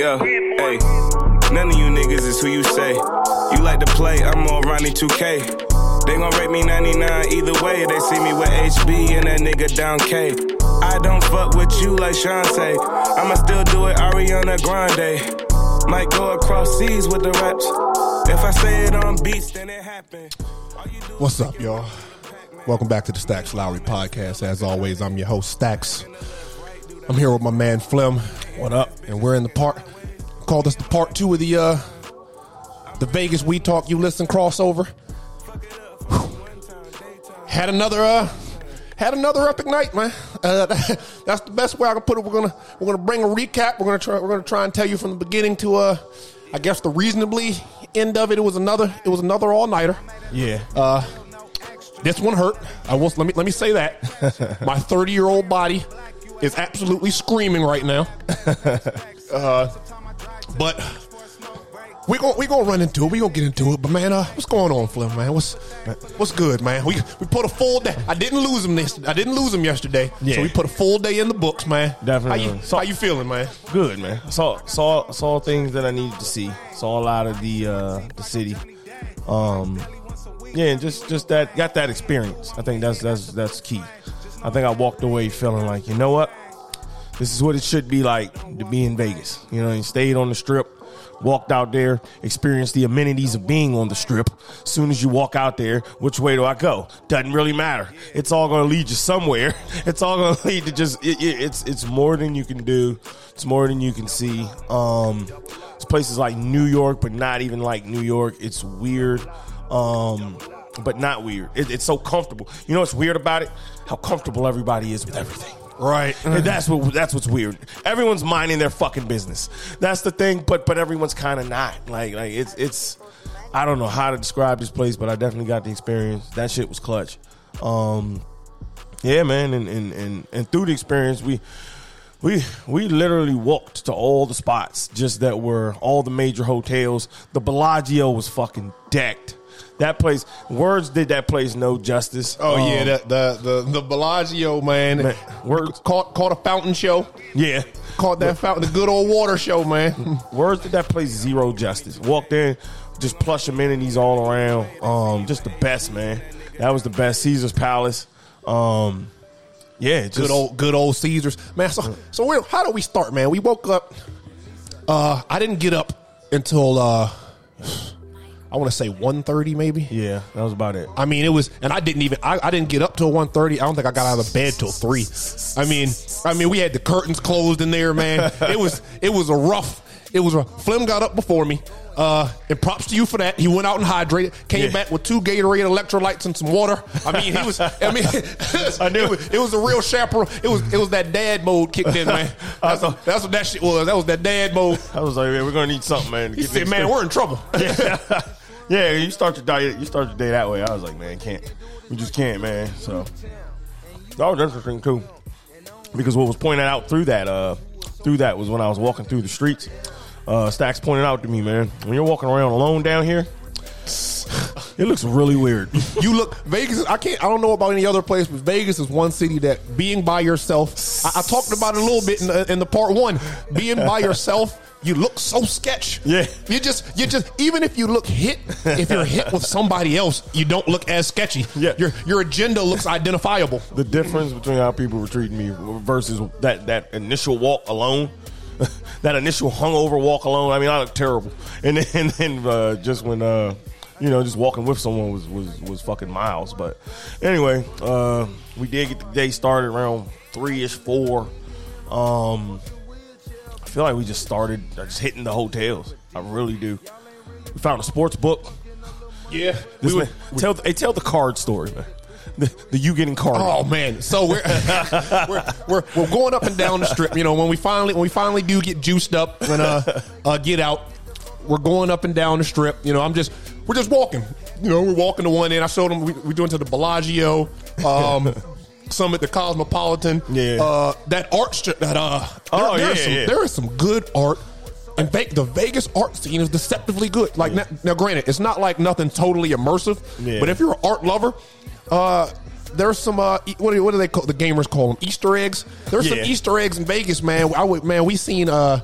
Yeah, hey. None of you niggas is who you say. You like to play, I'm more Ronnie 2K. They gon' rate me 99 either way. They see me with HB and that nigga down K. I don't fuck with you like Sean say. I'ma still do it Ariana Grande. Might go across seas with the raps. If I say it on beats, then it happen. What's up, y'all? Welcome back to the Stacks Lowry podcast. As always, I'm your host, Stacks. I'm here with my man Flim. What up? And we're in the part. Called us the part two of the uh the Vegas We Talk You Listen crossover. Whew. Had another uh had another epic night, man. Uh, that's the best way I can put it. We're gonna we're gonna bring a recap. We're gonna try we're gonna try and tell you from the beginning to uh I guess the reasonably end of it. It was another it was another all nighter. Yeah. Uh, this one hurt. I will let me let me say that. My 30 year old body is absolutely screaming right now. uh, but we going we gonna run into it. We gonna get into it. But man, uh, what's going on, Flim? Man, what's what's good, man? We we put a full day. I didn't lose him this. I didn't lose him yesterday. Yeah. So we put a full day in the books, man. Definitely. How you, So- how you feeling, man? Good man. Saw saw saw things that I needed to see. Saw a lot of the uh the city. Um yeah, and just just that got that experience. I think that's that's that's key. I think I walked away feeling like, you know what? This is what it should be like to be in Vegas. You know, and stayed on the strip, walked out there, experienced the amenities of being on the strip. As soon as you walk out there, which way do I go? Doesn't really matter. It's all going to lead you somewhere. It's all going to lead to just it, it- it's it's more than you can do. It's more than you can see. Um, it's places like New York, but not even like New York. It's weird. Um, but not weird. It, it's so comfortable. You know what's weird about it? How comfortable everybody is with everything. Right. And that's what that's what's weird. Everyone's minding their fucking business. That's the thing, but but everyone's kind of not. Like like it's it's I don't know how to describe this place, but I definitely got the experience. That shit was clutch. Um yeah, man, and and and, and through the experience we we we literally walked to all the spots just that were all the major hotels. The Bellagio was fucking decked. That place, words did that place no justice. Oh Um, yeah, the the the, the Bellagio man, Man, words- caught caught a fountain show. yeah. Caught that fountain, the good old water show, man. Words did that place zero justice. Walked in, just plush amenities all around. Um, just the best, man. That was the best. Caesar's Palace. Um, yeah, just good old good old Caesars, man. So so where, how do we start, man? We woke up. Uh, I didn't get up until uh, I want to say 1.30 maybe. Yeah, that was about it. I mean, it was, and I didn't even, I, I didn't get up till 1.30. I don't think I got out of bed till three. I mean, I mean, we had the curtains closed in there, man. It was, it was a rough. It was a Flim got up before me. Uh, and props to you for that. He went out and hydrated, came Yeah. back with two Gatorade electrolytes and some water. I mean, he was. I mean, I knew it was, it was a real chaperone. It was it was that dad mode kicked in, man. That's, what, that's what that shit was. That was that dad mode. I was like, man, we're gonna need something, man. He said, "Man, we're in trouble." yeah, yeah. You start your day. You start your day that way. I was like, man, can't. We just can't, man. So that was interesting too, because what was pointed out through that, uh, through that was when I was walking through the streets. Uh, Stacks pointed out to me, man, when you're walking around alone down here, it looks really weird. You look Vegas. I can't. I don't know about any other place, but Vegas is one city that being by yourself. I, I talked about it a little bit in the, in the part one. Being by yourself, you look so sketch. Yeah. you just you just even if you look hit, if you're hit with somebody else, you don't look as sketchy. Yeah. your your agenda looks identifiable. the difference between how people were treating me versus that that initial walk alone, that initial hungover walk alone. I mean, I looked terrible, and then, and then uh, just when uh, you know, just walking with someone was was was fucking miles. But anyway, uh, we did get the day started around three ish four. Um, I feel like we just started uh, just hitting the hotels. I really do. We found a sports book. Yeah, This we man, tell hey, tell the card story, man. The, the you getting carded. Oh man! So we're, we're we're we're going up and down the strip. You know, when we finally when we finally do get juiced up and uh, uh get out, we're going up and down the strip. You know, I'm just we're just walking. You know, we're walking to one end. I showed them we, we doing to the Bellagio, um, some at the Cosmopolitan. Yeah. uh, that art strip. That uh, Oh, there, yeah, is some, yeah. there is some good art. And Ve- the Vegas art scene is deceptively good. Like now, now, granted, it's not like nothing totally immersive. Yeah. But if you're an art lover, uh, there's some uh, what do, what do they call the gamers call them Easter eggs? There's Yeah. some Easter eggs in Vegas, man. I would man, we seen uh,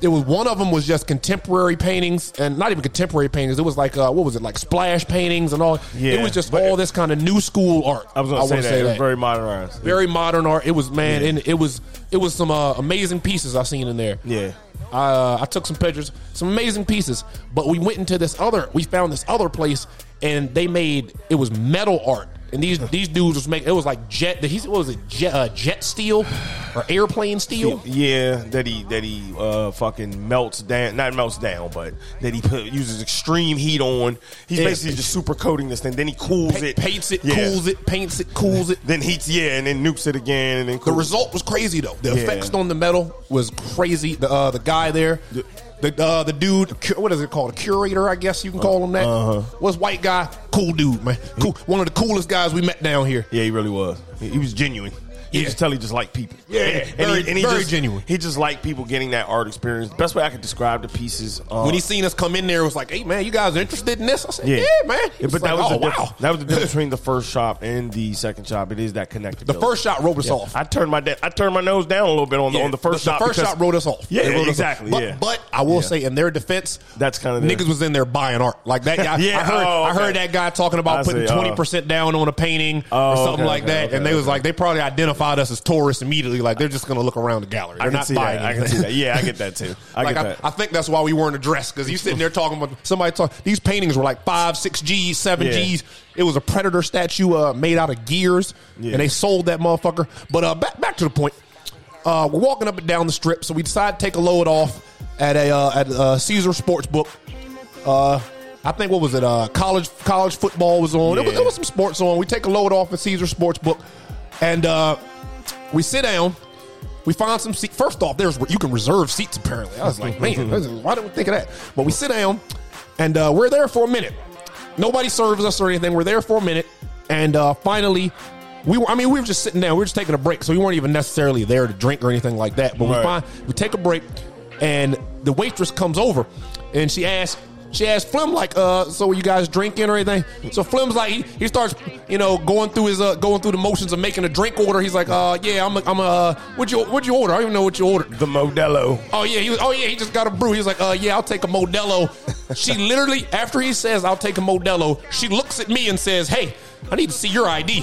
it was one of them was just contemporary paintings and not even contemporary paintings. It was like uh, what was it like splash paintings and all. Yeah, it was just all this kind of new school art. I was going to say, that. It was very modernized. very modern art. It was man, and it was it was some uh, amazing pieces I seen in there. Yeah. Uh, I took some pictures, some amazing pieces. But we went into this other, we found this other place, and they made it was metal art. And these these dudes was making it was like jet. He what was it jet uh, jet steel or airplane steel? Yeah, that he that he uh, fucking melts down, not melts down, but that he put, uses extreme heat on. He's Yeah. basically just super coating this thing. Then he cools Pa- it, paints it, Yeah. cools it, paints it, cools it. Then heats, yeah, and then nukes it again, and then The result was crazy though. The Yeah. effects on the metal was crazy. The uh, the guy there, the uh, the dude, what is it called? A curator, I guess you can call him that. Uh-huh. Was white guy, cool dude, man. Cool, one of the coolest guys we met down here. Yeah, he really was. He was genuine. You Yeah. just tell he just liked people. Yeah, and, very- he, and he very just, genuine. He just liked people getting that art experience. Best way I could describe the pieces. Um, When he seen us come in there, it was like, "Hey man, you guys are interested in this?" I said, "Yeah, man." Yeah, but that like, was oh, the wow. that was the difference between the first shop and the second shop. It is that connected. The first shot wrote us off. I turned my de- I turned my nose down a little bit on the on the first the, shot. The first shot wrote us off. Yeah, wrote off. exactly. But, yeah, but I will Yeah. say, in their defense, That's kinda the- niggas was in there buying art like that guy. Yeah, I heard. oh, I heard that guy talking about putting oh. twenty percent down on a painting Oh, or something like that, and they was like, they probably identified us as tourists immediately. Like they're just going to look around the gallery. They're I can not see buying. that. I can see that. Yeah, I get that too. I like get I, that. I think that's why we weren't addressed because you sitting there talking about somebody talk. These paintings were like five, six G's, seven Yeah. G's. It was a predator statue uh, made out of gears, Yeah. and they sold that motherfucker. But uh, back back to the point. Uh, we're walking up and down the strip, so we decide to take a load off at a uh, at uh, Caesar Sportsbook. Uh, I think what was it? Uh, college college football was on. There, was, there was some sports on. We take a load off at Caesar Sportsbook, and uh, we sit down. We find some seats. First off, there's you can reserve seats. Apparently, I was like, man, why didn't we think of that? But we sit down, and uh, we're there for a minute. Nobody serves us or anything. We're there for a minute, and uh, finally, we were. I mean, we were just sitting down. We were just taking a break, so we weren't even necessarily there to drink or anything like that. But we find we take a break, and the waitress comes over, and she asks. She asked Flim like, uh, so you guys drinking or anything? So Flim's like, he, he starts, you know, going through his, uh, going through the motions of making a drink order. He's like, uh, yeah, I'm, a, I'm, a, uh, what'd you, what'd you order? I don't even know what you ordered. the Modelo. Oh yeah, he was. Oh yeah, he just got a brew. He's like, uh, yeah, I'll take a Modelo. she literally, after he says, I'll take a Modelo, she looks at me and says, hey, I need to see your ID.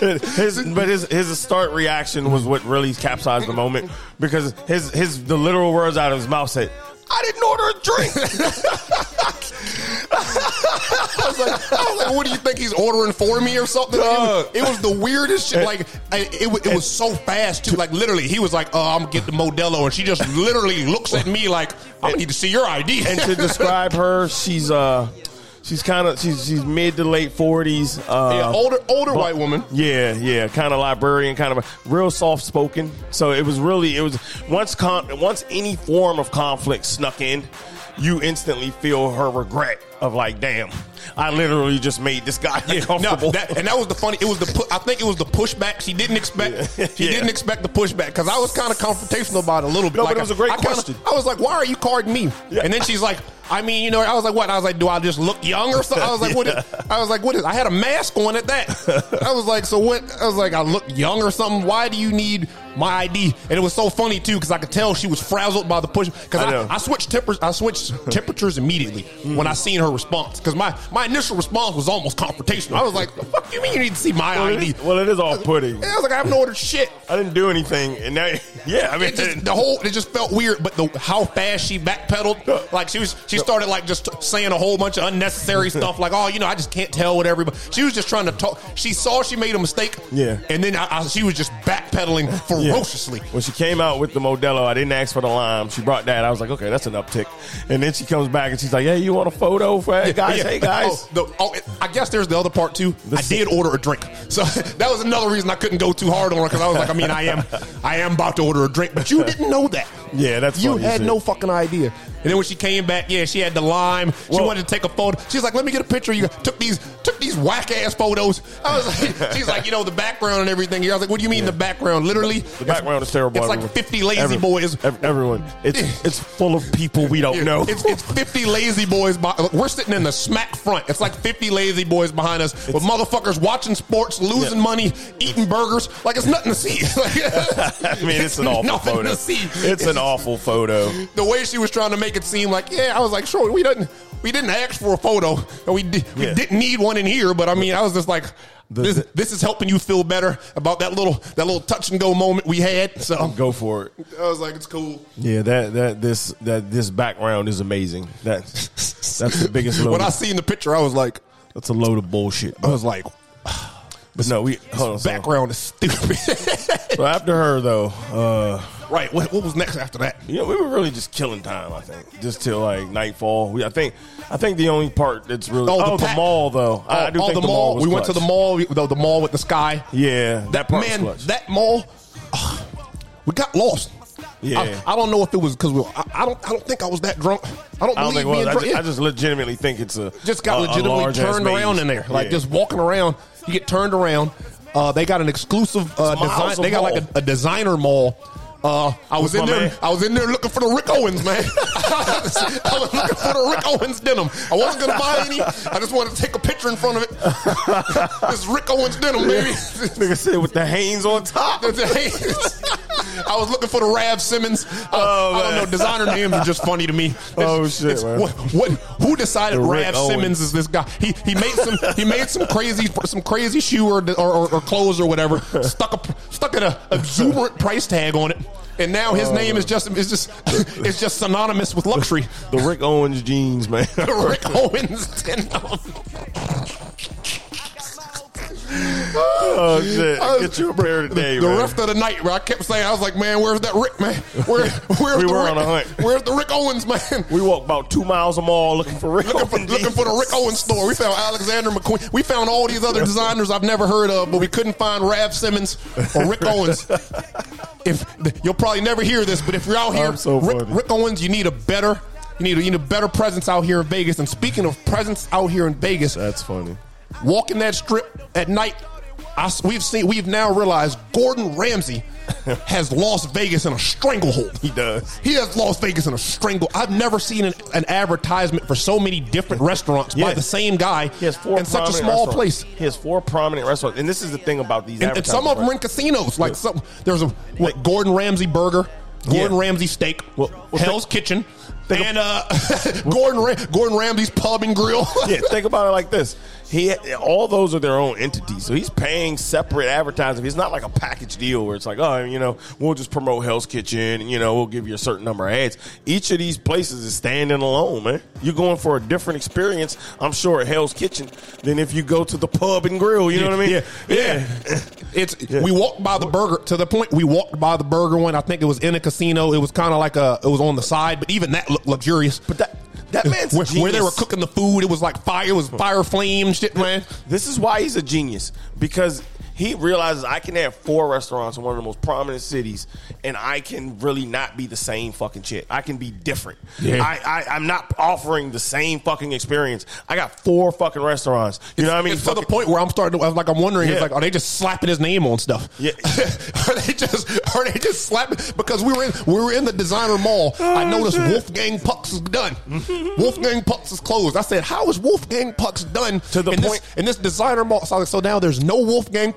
his, but his his start reaction was what really capsized the moment because his his the literal words out of his mouth said, "I didn't order a drink." I was like, I was like, what do you think he's ordering for me or something? It was, it was the weirdest shit. Like, I- it, it was so fast too. Like, literally, he was like, "Oh, I'm gonna get the Modelo," and she just literally looks at me like, "I need to see your ID." and to describe her, she's uh she's kind of she's she's mid to late forties. Uh, yeah, older older but- white woman. Yeah, yeah, kind of librarian, kind of a real soft spoken. So it was really it was once con- once any form of conflict snuck in, you instantly feel her regret of like, damn, I literally just made this guy No, uncomfortable. that, and that was the funny. It was the. I think it was the pushback. She didn't expect. She Yeah. didn't expect the pushback because I was kind of confrontational about it a little bit. No, but it was a great I kinda- question. I was like, "Why are you carding me?" Yeah. And then she's like, "I mean, you know." I was like, "What?" I was like, "Do I just look young or something?" I was like, "What?" Is, I was like, "What is?" I had a mask on at that. I was like, "So what?" I was like, "I look young or something." Why do you need my ID? And it was so funny too because I could tell she was frazzled by the push. Because I I. I, switched tempers. I switched temperatures immediately when I seen her response. Because my my initial response was almost confrontational. I was like, "The fuck you mean you need to see my well, ID?" is, well, it is all putting. I was like, "I haven't ordered shit." I didn't do anything, and now, yeah, I mean, It just, the whole it just felt weird, but the how fast she backpedaled, like she was she started like just saying a whole bunch of unnecessary stuff, like oh you know I just can't tell what everybody. She was just trying to talk. She saw she made a mistake, Yeah. and then I, I, she was just backpedaling Yeah. Ferociously. When she came out with the Modelo, I didn't ask for the lime. She brought that. I was like, okay, that's an uptick. And then she comes back and she's like, hey, you want a photo for hey, guys? Yeah. Hey guys. Oh, the, oh, I guess there's the other part too. I did order a drink, so that was another reason I couldn't go too hard on her because I was like, I mean, I am, I am about to order a drink, but you didn't know that. Yeah, that's you had no fucking idea. And then when she came back, yeah, she had the lime. She wanted to take a photo. She's like, "Let me get a picture." You took these, took these whack ass photos. I was like, she's like, you know, the background and everything. I was like, what do you mean the background? Literally, The background is terrible. It's like everyone. fifty lazy Every- boys. ev- everyone. It's it's full of people we don't know. It's, it's 50 La-Z-Boys. By, we're sitting in the smack front. It's like 50 La-Z-Boys behind us with motherfuckers watching sports, losing Yeah. money, eating burgers. Like it's nothing to see. I mean, it's an awful photo. to see. It's an awful photo. the way she was trying to make it seem like, yeah, I was like, sure, we didn't, we didn't ask for a photo, and we di- we didn't need one in here. But I mean, I was just like, this, this is helping you feel better about that little that little touch and go moment we had. So Go for it. I was like, it's cool. Yeah, that that this that this background is amazing. That that's the biggest load. When I seen the picture, I was like, that's a load of bullshit. I was like, But no, we hold on. Background is stupid. so after her though, uh, right. What, what was next after that? you know, we were really just killing time. I think just till like nightfall. We, I think, I think the only part that's really oh, the, pack- mall though. I, I do oh, think the, the, mall. we went to the mall. we- The, the mall with the sky. Yeah, that part Man, was clutch. that mall. we got lost. Yeah. I, I don't know if it was because we. I, I don't. I don't think I was that drunk. I don't I don't believe being was. I drunk. just. I just legitimately think it's a just got a- a legitimately large-ass turned around maze. in there, like Yeah. just walking around. You get turned around. Uh, they got an exclusive uh, design. They got like a, a designer mall. Uh, I was in there. man? I was in there looking for the Rick Owens, man. I was looking for the Rick Owens denim. I wasn't gonna buy any. I just wanted to take a picture in front of it. this Rick Owens denim, baby. Nigga said with the Hanes on top. I was looking for the Raf Simons. Uh, Oh, I don't know. Designer names are just funny to me. Oh, shit, man. What, what? Who decided The Rick Rav Owens. Simmons is this guy? He he made some he made some crazy some crazy shoe or or, or, or clothes or whatever. Stuck a stuck at a exuberant price tag on it, and now his oh, name is just is just it's just synonymous with luxury. The Rick Owens jeans, man. Rick Owens oh shit! Get you a pair today, the man. rest of the night, where I kept saying, I was like, man, where's that Rick, man? Where, where's We the were Rick? on a hunt. Where's the Rick Owens, man? we walked about two miles a mall looking for Rick looking for, looking for the Rick Owens store. We found Alexander McQueen. We found all these other designers I've never heard of, but we couldn't find Raf Simons or Rick Owens. If you'll probably never hear this, but if you're out here, so Rick. Rick Owens, you need a better. You need, a, you need a better presence out here in Vegas. And speaking of presence out here in Vegas, That's funny. walking that strip at night, I we've seen we've now realized Gordon Ramsay has Las Vegas in a stranglehold. He does. He has Las Vegas in a strangle. I've never seen an, an advertisement for so many different restaurants by the same guy He has four in such a small place. He has four prominent restaurants, and this is the thing about these. And, and some of them are in casinos. Like some, there's a what, Gordon Ramsay burger, Gordon Yeah. Ramsay steak, Well, well, Hell's Kitchen, think and uh, Gordon Ra- Gordon Ramsay's Pub and Grill. yeah, think about it like this. He all those are their own entities, so he's paying separate advertising. It's not like a package deal where it's like, oh, you know, we'll just promote Hell's Kitchen, and you know, we'll give you a certain number of ads. Each of these places is standing alone, man. You're going for a different experience, I'm sure, at Hell's Kitchen than if you go to the pub and grill. You know what I mean? Yeah, yeah. It's we walked by the burger to the point we walked by the burger one. I think it was in a casino. It was kind of like a it was on the side, but even that looked luxurious. But that that man's where, where they were cooking the food, it was like fire. It was fire flame shit, man. This is why he's a genius because he realizes I can have four restaurants in one of the most prominent cities, and I can really not be the same fucking shit. I can be different. Yeah. I, I I'm not offering the same fucking experience. I got four fucking restaurants. You know what I mean? It's to the point where I'm starting to, I was like, I'm wondering, Yeah. it's like, are they just slapping his name on stuff? Yeah. are they just, are they just slapping? Because we were in, we were in the designer mall. I Oh, noticed shit. Wolfgang Puck's is done. Wolfgang Puck's is closed. I said, how is Wolfgang Puck's done To the in point- this, in this designer mall? So, I so now there's no Wolfgang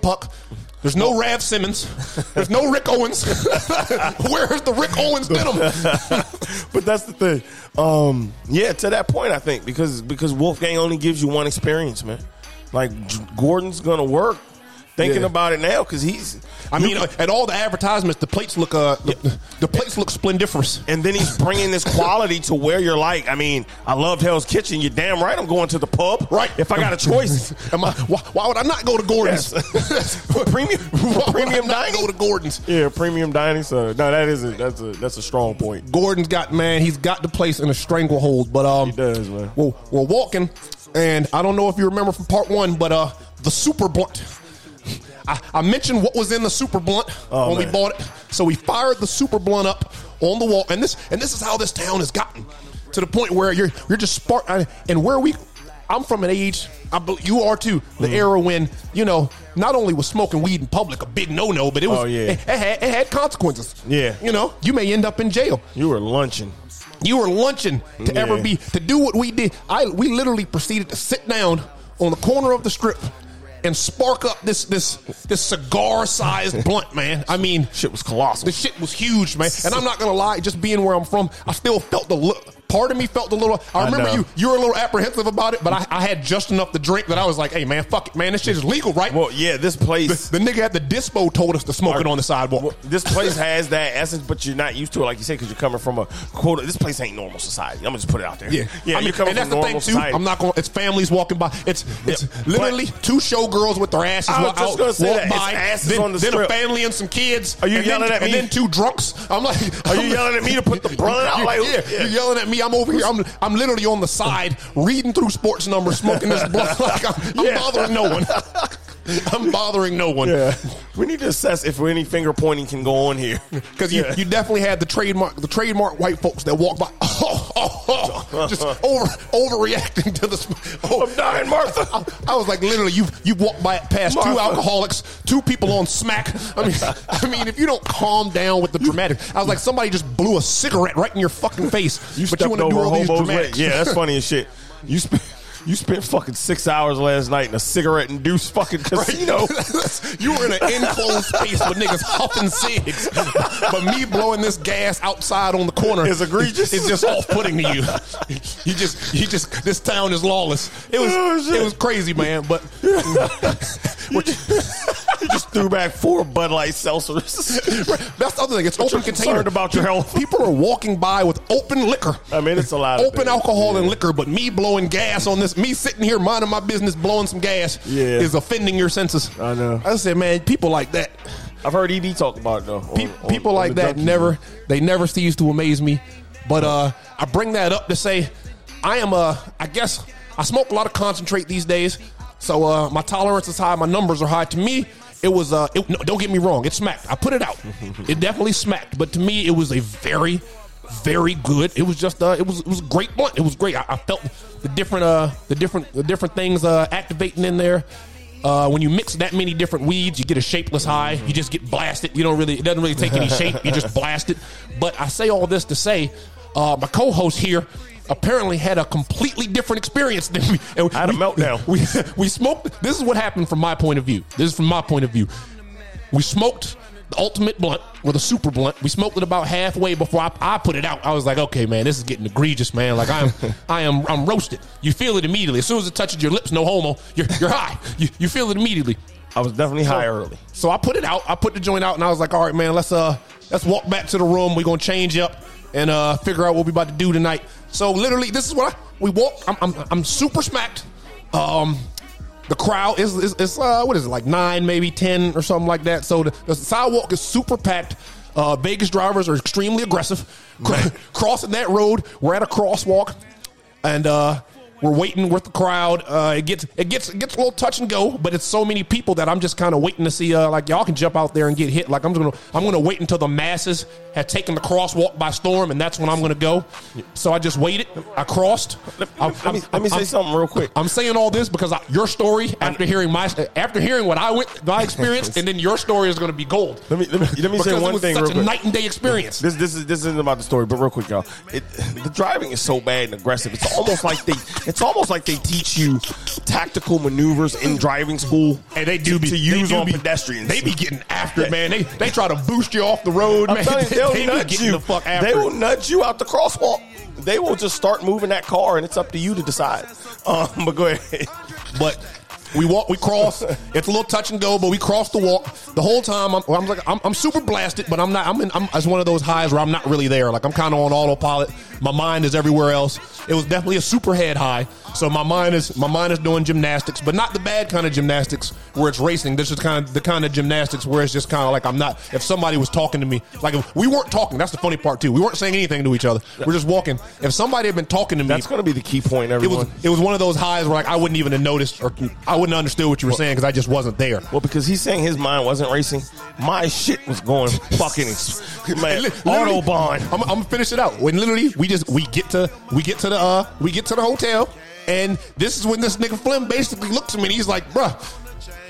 There's no Raf Simons. There's no Rick Owens. Where's the Rick Owens denim? but that's the thing. Um, yeah, to that point, I think because because Wolfgang only gives you one experience, man. Like Gordon's gonna work. Thinking Yeah. about it now because he's. I mean, uh, at all the advertisements, the plates look uh, the, the plates look splendiferous. And then he's bringing this quality to where you're like, I mean, I loved Hell's Kitchen. You're damn right I'm going to the pub. Right. If I got a choice. Am I, why, why would I not go to Gordon's? For premium, for Why would I premium dining. Go to Gordon's. yeah, premium dining. So no, that is a that's a that's a strong point. Gordon's got man, he's got the place in a stranglehold. But um, He does, man. Well, we're walking, and I don't know if you remember from part one, but uh, the super blunt. I, I mentioned what was in the super blunt Oh, when we bought it, so we fired the super blunt up on the wall, and this and this is how this town has gotten to the point where you're you're just spark and where we. I'm from an age. I you are too. The Mm. era when you know not only was smoking weed in public a big no no, but it was Oh, yeah. it, it had, it had consequences. Yeah. you know, you may end up in jail. You were lunching. You were lunching to Yeah. ever be to do what we did. I we literally proceeded to sit down on the corner of the strip and spark up this this this cigar sized blunt, man. I mean, Shit was colossal. the shit was huge, man. And I'm not gonna lie, just being where I'm from, I still felt the li- part of me felt a little. I remember you you were a little apprehensive about it, but I, I had just enough to drink that I was like, hey man, fuck it, man, this shit is legal, right? Well, yeah, this place. the nigga at the dispo told us to smoke it on the sidewalk. Well, this place has that essence, but you're not used to it, like you said, because you're coming from a quote. This place ain't normal society. I'm gonna just put it out there. Yeah, yeah. I mean, and that's the thing too. society. I'm not going. It's families walking by. It's it's Yeah, literally two showgirls with their asses I was just out, gonna say walk that. It's by. asses then, on the then a family and some kids. Are you and yelling then, at me? And then two drunks. I'm like, Are you yelling at me to put the blunt out? Like, yeah, yeah. you're yelling at me. I'm over here. I'm I'm literally on the side reading through sports numbers, smoking this blunt. Like I'm, I'm Yeah. bothering no one. I'm bothering no one. Yeah. We need to assess if any finger pointing can go on here. Because you, Yeah. you definitely had the trademark the trademark white folks that walk by oh, oh, oh, just over overreacting to the oh, I'm dying, Martha. I, I was like literally you you walked by past two alcoholics, two people on smack. I mean I mean if you don't calm down with the dramatic, I was like somebody just blew a cigarette right in your fucking face. You but you want to do all these dramatics. Yeah, that's funny as shit. You spent you spent fucking six hours last night in a cigarette induced fucking casino. you were in an enclosed space with niggas huffing cigs, but me blowing this gas outside on the corner Is egregious. It's just off putting to you. You just, you just, this town is lawless. It was, Oh, it was crazy, man. But you just threw back four Bud Light seltzers. that's the other thing. It's But open container. about your health. People are walking by with open liquor. I mean, it's a lot. Of Open alcohol and liquor, but me blowing gas on this, me sitting here minding my business, blowing some gas, Yeah. is offending your senses. I know. I said, man, people like that. I've heard EB talk about it though. on- Pe- on- people on like the that never they never cease to amaze me but uh i bring that up to say i am uh i guess i smoke a lot of concentrate these days so uh my tolerance is high my numbers are high to me it was uh it, no, don't get me wrong it smacked i put it out it definitely smacked but to me it was a very very good it was just uh it was it was a great blunt it was great i, I felt the different uh the different the different things uh activating in there uh, when you mix that many different weeds, you get a shapeless high. You just get blasted. You don't really, it doesn't really take any shape. You just blast it. But I say all this to say, uh, my co-host here apparently had a completely different experience than me. And Had a we- meltdown. We we smoked. This is what happened from my point of view. This is from my point of view. We smoked the ultimate blunt with a super blunt. We smoked it about halfway before I, I put it out. I was like, okay, man, this is getting egregious, man. Like I'm, I am, I'm roasted. You feel it immediately as soon as it touches your lips. No homo. You're, you're high. You, you feel it immediately. I was definitely high early. So I put it out. I put the joint out, and I was like, all right, man, let's uh, let's walk back to the room. We're gonna change up and uh, figure out what we about to do tonight. So literally, this is what I, we walk. I'm, I'm, I'm super smacked. Um, the crowd is is, is uh, what is it like nine, maybe ten or something like that. So the, the sidewalk is super packed. Uh, Vegas drivers are extremely aggressive. Cr- crossing that road, we're at a crosswalk, and uh, we're waiting with the crowd. Uh, it gets it gets it gets a little touch and go, but it's so many people that I'm just kind of waiting to see. Uh, like y'all can jump out there and get hit. Like I'm gonna I'm gonna wait until the masses have taken the crosswalk by storm, and that's when I'm gonna go. So I just waited. I crossed. Let me, let me say I'm- something real quick. I'm saying all this because I, your story, after hearing my, after hearing what I went, my experience, and then your story is going to be gold. Let me let me, let me say one thing such real a quick. night and day experience. This this is this isn't about the story, but real quick, y'all. It, the driving is so bad and aggressive. It's almost like they it's almost like they teach you tactical maneuvers in driving school. and they do be to use do on be- pedestrians. They be getting after it, man. They they try to boost you off the road, I'm man. you, they, they'll they nudge you. the fuck after. They will nudge you out the crosswalk. They will just start moving that car, and it's up to you to decide. Um, but go ahead. But we walk, we cross. It's a little touch and go, but we cross the walk. The whole time, I'm, I'm like, I'm, I'm super blasted, but I'm not. I'm, in, I'm it's one of those highs where I'm not really there. Like I'm kind of on autopilot. My mind is everywhere else. It was definitely a super head high. So my mind is my mind is doing gymnastics, but not the bad kind of gymnastics where it's racing. This is kind of the kind of gymnastics where it's just kind of like I'm not. If somebody was talking to me, like if we weren't talking. That's the funny part too. We weren't saying anything to each other. We're just walking. If somebody had been talking to me, That's going to be the key point, Everyone. it was it was one of those highs where like I wouldn't even have noticed or I wouldn't have understood what you were saying because I just wasn't there. Well, because he's saying his mind wasn't racing, my shit was going fucking man, autobahn. I'm, I'm gonna finish it out. When literally we just we get to we get to the uh we get to the hotel And this is when this nigga Flim basically looks at me and he's like, bruh,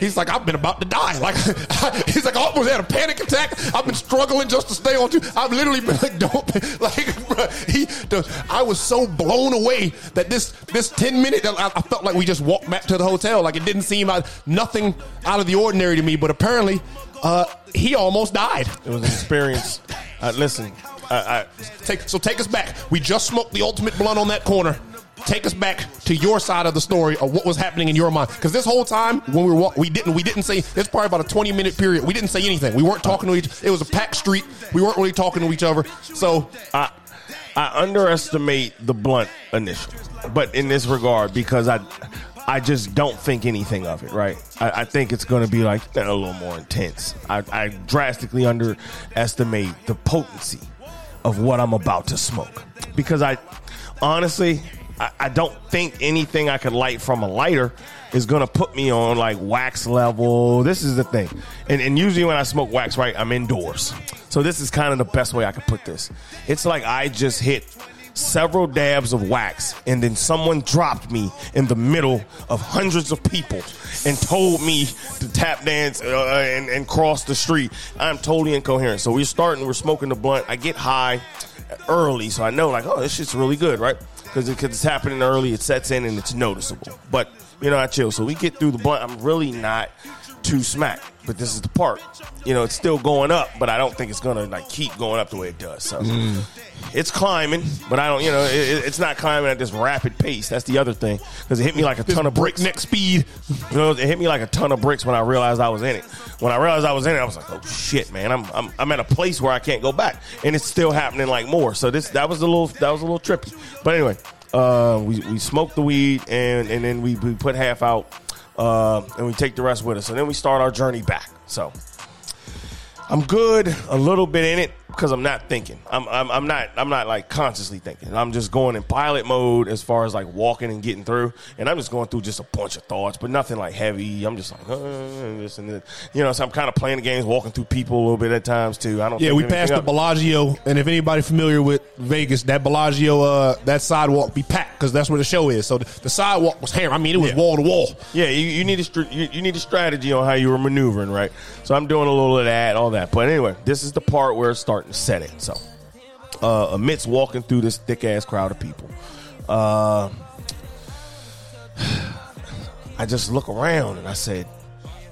He's like, I've been about to die. Like, he's like, I almost had a panic attack. I've been struggling just to stay on. Two. I've literally been like, don't like. Bruh, he, the, I was so blown away that this this ten minute, I, I felt like we just walked back to the hotel. Like it didn't seem like nothing out of the ordinary to me. But apparently, uh, he almost died. It was an experience. uh, listen, I, I, Take so take us back. We just smoked the ultimate blunt on that corner. Take us back to your side of the story of what was happening in your mind. Because this whole time when we were we didn't we didn't say it's probably about a twenty minute period. We didn't say anything. We weren't talking to each. It was a packed street. We weren't really talking to each other. So I I underestimate the blunt initial, but in this regard, because I I just don't think anything of it. Right? I, I think it's going to be like a little more intense. I, I drastically underestimate the potency of what I'm about to smoke because I honestly I, don't think anything I could light from a lighter is gonna put me on like wax level. This is the thing, and, and usually when I smoke wax, right, I'm indoors. So this is kind of the best way I could put this. It's like I just hit several dabs of wax, and then someone dropped me in the middle of hundreds of people and told me to tap dance uh, and, and cross the street. I'm totally incoherent. So we're starting, we're smoking the blunt. I get high early, so I know like, oh, this shit's really good, right? Because it, 'cause it's happening early, it sets in and it's noticeable. But you know, I chill. So we get through the blunt. I'm really not too smack, but this is the part. You know, it's still going up, but I don't think it's gonna like keep going up the way it does. So it's climbing, but I don't. You know, it, it- it's not climbing at this rapid pace. That's the other thing because it hit me like a ton of bricks. breakneck speed. You know, it hit me like a ton of bricks when I realized I was in it. When I realized I was in it, I was like, "Oh shit, man! I'm I'm, I'm at a place where I can't go back, and it's still happening like more." So this that was a little that was a little trippy. But anyway, uh, we we smoked the weed and and then we, we put half out, uh, and we take the rest with us, and then we start our journey back. So I'm good a little bit in it because I'm not thinking. I'm, I'm I'm not I'm not like consciously thinking. I'm just going in pilot mode as far as like walking and getting through, and I'm just going through just a bunch of thoughts, but nothing like heavy. I'm just like uh, this and that. You know, so I'm kind of playing the games, walking through people a little bit at times too. I don't. Yeah, we passed the. Bellagio, and if anybody familiar with Vegas, that Bellagio, uh, that sidewalk be packed because that's where the show is. So the, the sidewalk was hammered. I mean, it was wall to wall. Yeah, you, you need a you, you need a strategy on how you were maneuvering, right? So I'm doing a little of that, all that. But anyway, this is the part where it starting to set in. So, uh, amidst walking through this thick ass crowd of people, uh, I just look around and I said,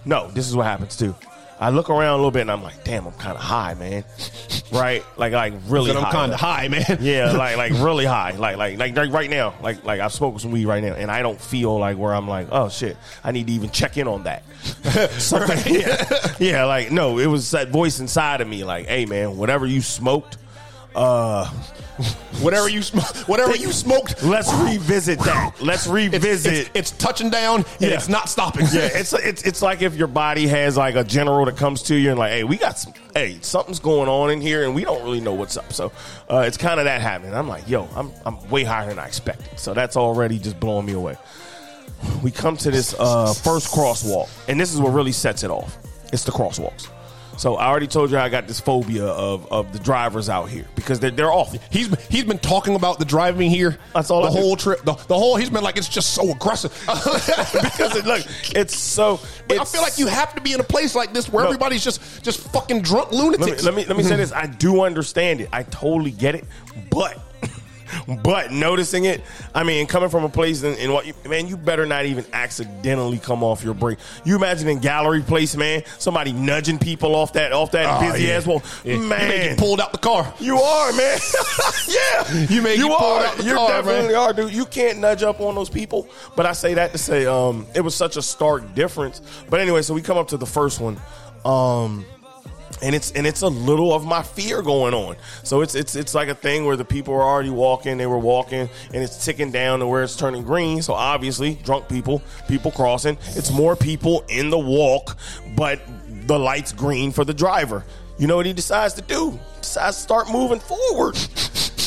"No, this is what happens too." I look around a little bit and I'm like, "Damn, I'm kind of high, man." right? Like, like really I'm high. kind of high, man. Yeah, like like really high, like like like like right now, like like I've smoked some weed right now, and I don't feel like where I'm like, oh shit, I need to even check in on that. Something, yeah, yeah, like no, it was that voice inside of me, like, hey man, whatever you smoked, uh, whatever you sm- whatever you smoked, let's revisit that. Let's it's, revisit. it's, it's touching down and Yeah. it's not stopping. yeah, it's it's it's like if your body has like a general that comes to you and like, hey, we got some, hey, something's going on in here and we don't really know what's up. So uh, it's kind of that happening. I'm like, yo, I'm I'm way higher than I expected. So that's already just blowing me away. We come to this uh, first crosswalk, and this is what really sets it off. It's the crosswalks. So I already told you I got this phobia of, of the drivers out here because they're, they're off. He's he's been talking about the driving here. That's all the I do. whole trip. The, the whole he's been like it's just so aggressive. because it, look, it's so. But I feel like you have to be in a place like this where No. everybody's just just fucking drunk let me, lunatics. let me let me say this. I do understand it. I totally get it. But but noticing it, I mean, coming from a place in, in what you, man, you better not even accidentally come off your break. You imagine in gallery place, man, somebody nudging people off that off that Oh, busy yeah. ass wall. Yeah. You Man, may get pulled out the car. you are, man. yeah, You may get pulled are. out the you car, definitely man. are, dude. You can't nudge up on those people. But I say that to say, um, it was such a stark difference. But anyway, so we come up to the first one. Um, and it's and it's a little of my fear going on. So it's it's it's like a thing where the people are already walking, they were walking, and it's ticking down to where it's turning green. So obviously, drunk people, people crossing. It's more people in the walk, but the light's green for the driver. You know what he decides to do? Decides to start moving forward.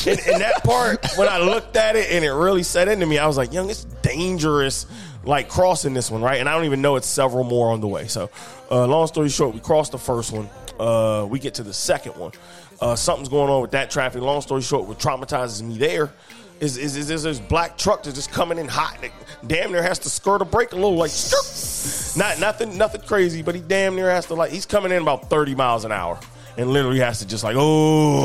and, and that part, when I looked at it and it really set into me, I was like, young, it's dangerous, like crossing this one, right? And I don't even know it's several more on the way. So, uh, long story short, we crossed the first one. Uh, we get to the second one. Uh, something's going on with that traffic. Long story short, what traumatizes me there is is, is, is this black truck that's just coming in hot. And it damn near has to skirt a brake a little, like not nothing nothing crazy, but he damn near has to like he's coming in about thirty miles an hour. And literally has to just like, oh,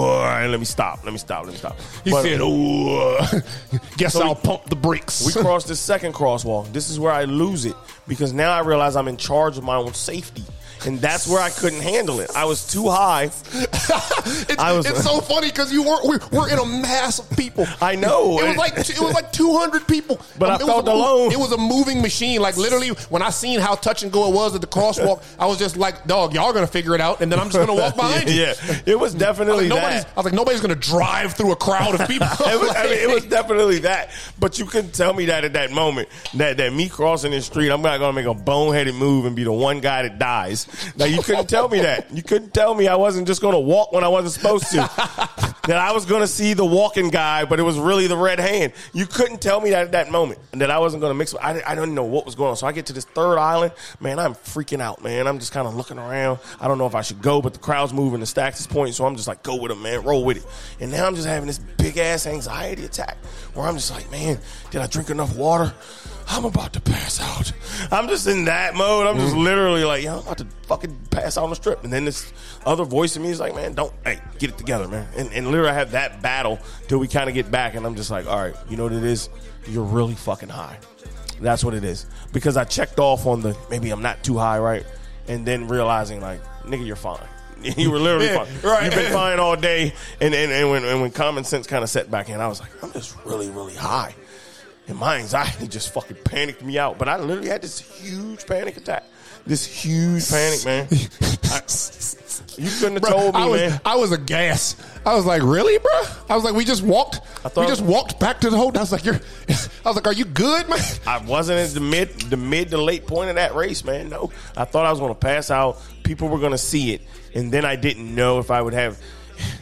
all right, let me stop, let me stop, let me stop. He But- said, "Oh, guess So I'll we- pump the brakes." we cross this second crosswalk. This is where I lose it because now I realize I'm in charge of my own safety. And that's where I couldn't handle it. I was too high. it's, I was- it's so funny because you weren't. We're, we're in a mass of people. I know. It was like it was like two hundred people. But um, I it was felt a alone. It was a moving machine. Like literally, when I seen how touch and go it was at the crosswalk, I was just like, "Dog, y'all gonna figure it out," and then I'm just gonna walk behind you. yeah, it was I was, definitely like, that. I was like, nobody's gonna drive through a crowd of people. It was, I mean, it was definitely that. But you couldn't tell me that at that moment. That that me crossing the street, I'm not gonna make a boneheaded move and be the one guy that dies. Like you couldn't tell me that. You couldn't tell me I wasn't just gonna walk when I wasn't supposed to. that I was gonna see the walking guy, but it was really the red hand. You couldn't tell me that at that moment. That I wasn't gonna mix. I I didn't know what was going on. So I get to this third island, man. I'm freaking out, man. I'm just kind of looking around. I don't know if I should go, but the crowd's moving. The stacks is pointing, so I'm just like, go with it, man. Roll with it. And now I'm just having this big ass anxiety attack where I'm just like, man, did I drink enough water? I'm about to pass out. I'm just in that mode. I'm just mm. literally like, yo, I'm about to fucking pass out on the strip. And then this other voice in me is like, man, don't, hey, get it together, man. And, and literally I have that battle till we kind of get back. And I'm just like, all right, you know what it is? You're really fucking high. That's what it is. Because I checked off on the, maybe I'm not too high, right? And then realizing like, nigga, you're fine. You were literally fine. right. You've been fine all day. And, and, and, when, and when common sense kind of set back in, I was like, I'm just really, really high. And my anxiety just fucking panicked me out. But I literally had this huge panic attack. This huge panic, man. I- you couldn't have Bro, told me, I was, man. I was aghast. I was like, really, bro? I was like, we just walked. I thought- we just walked back to the hotel. I was like, you're. I was like, are you good, man? I wasn't at the mid, the mid to late point of that race, man. No, I thought I was going to pass out. People were going to see it, and then I didn't know if I would have.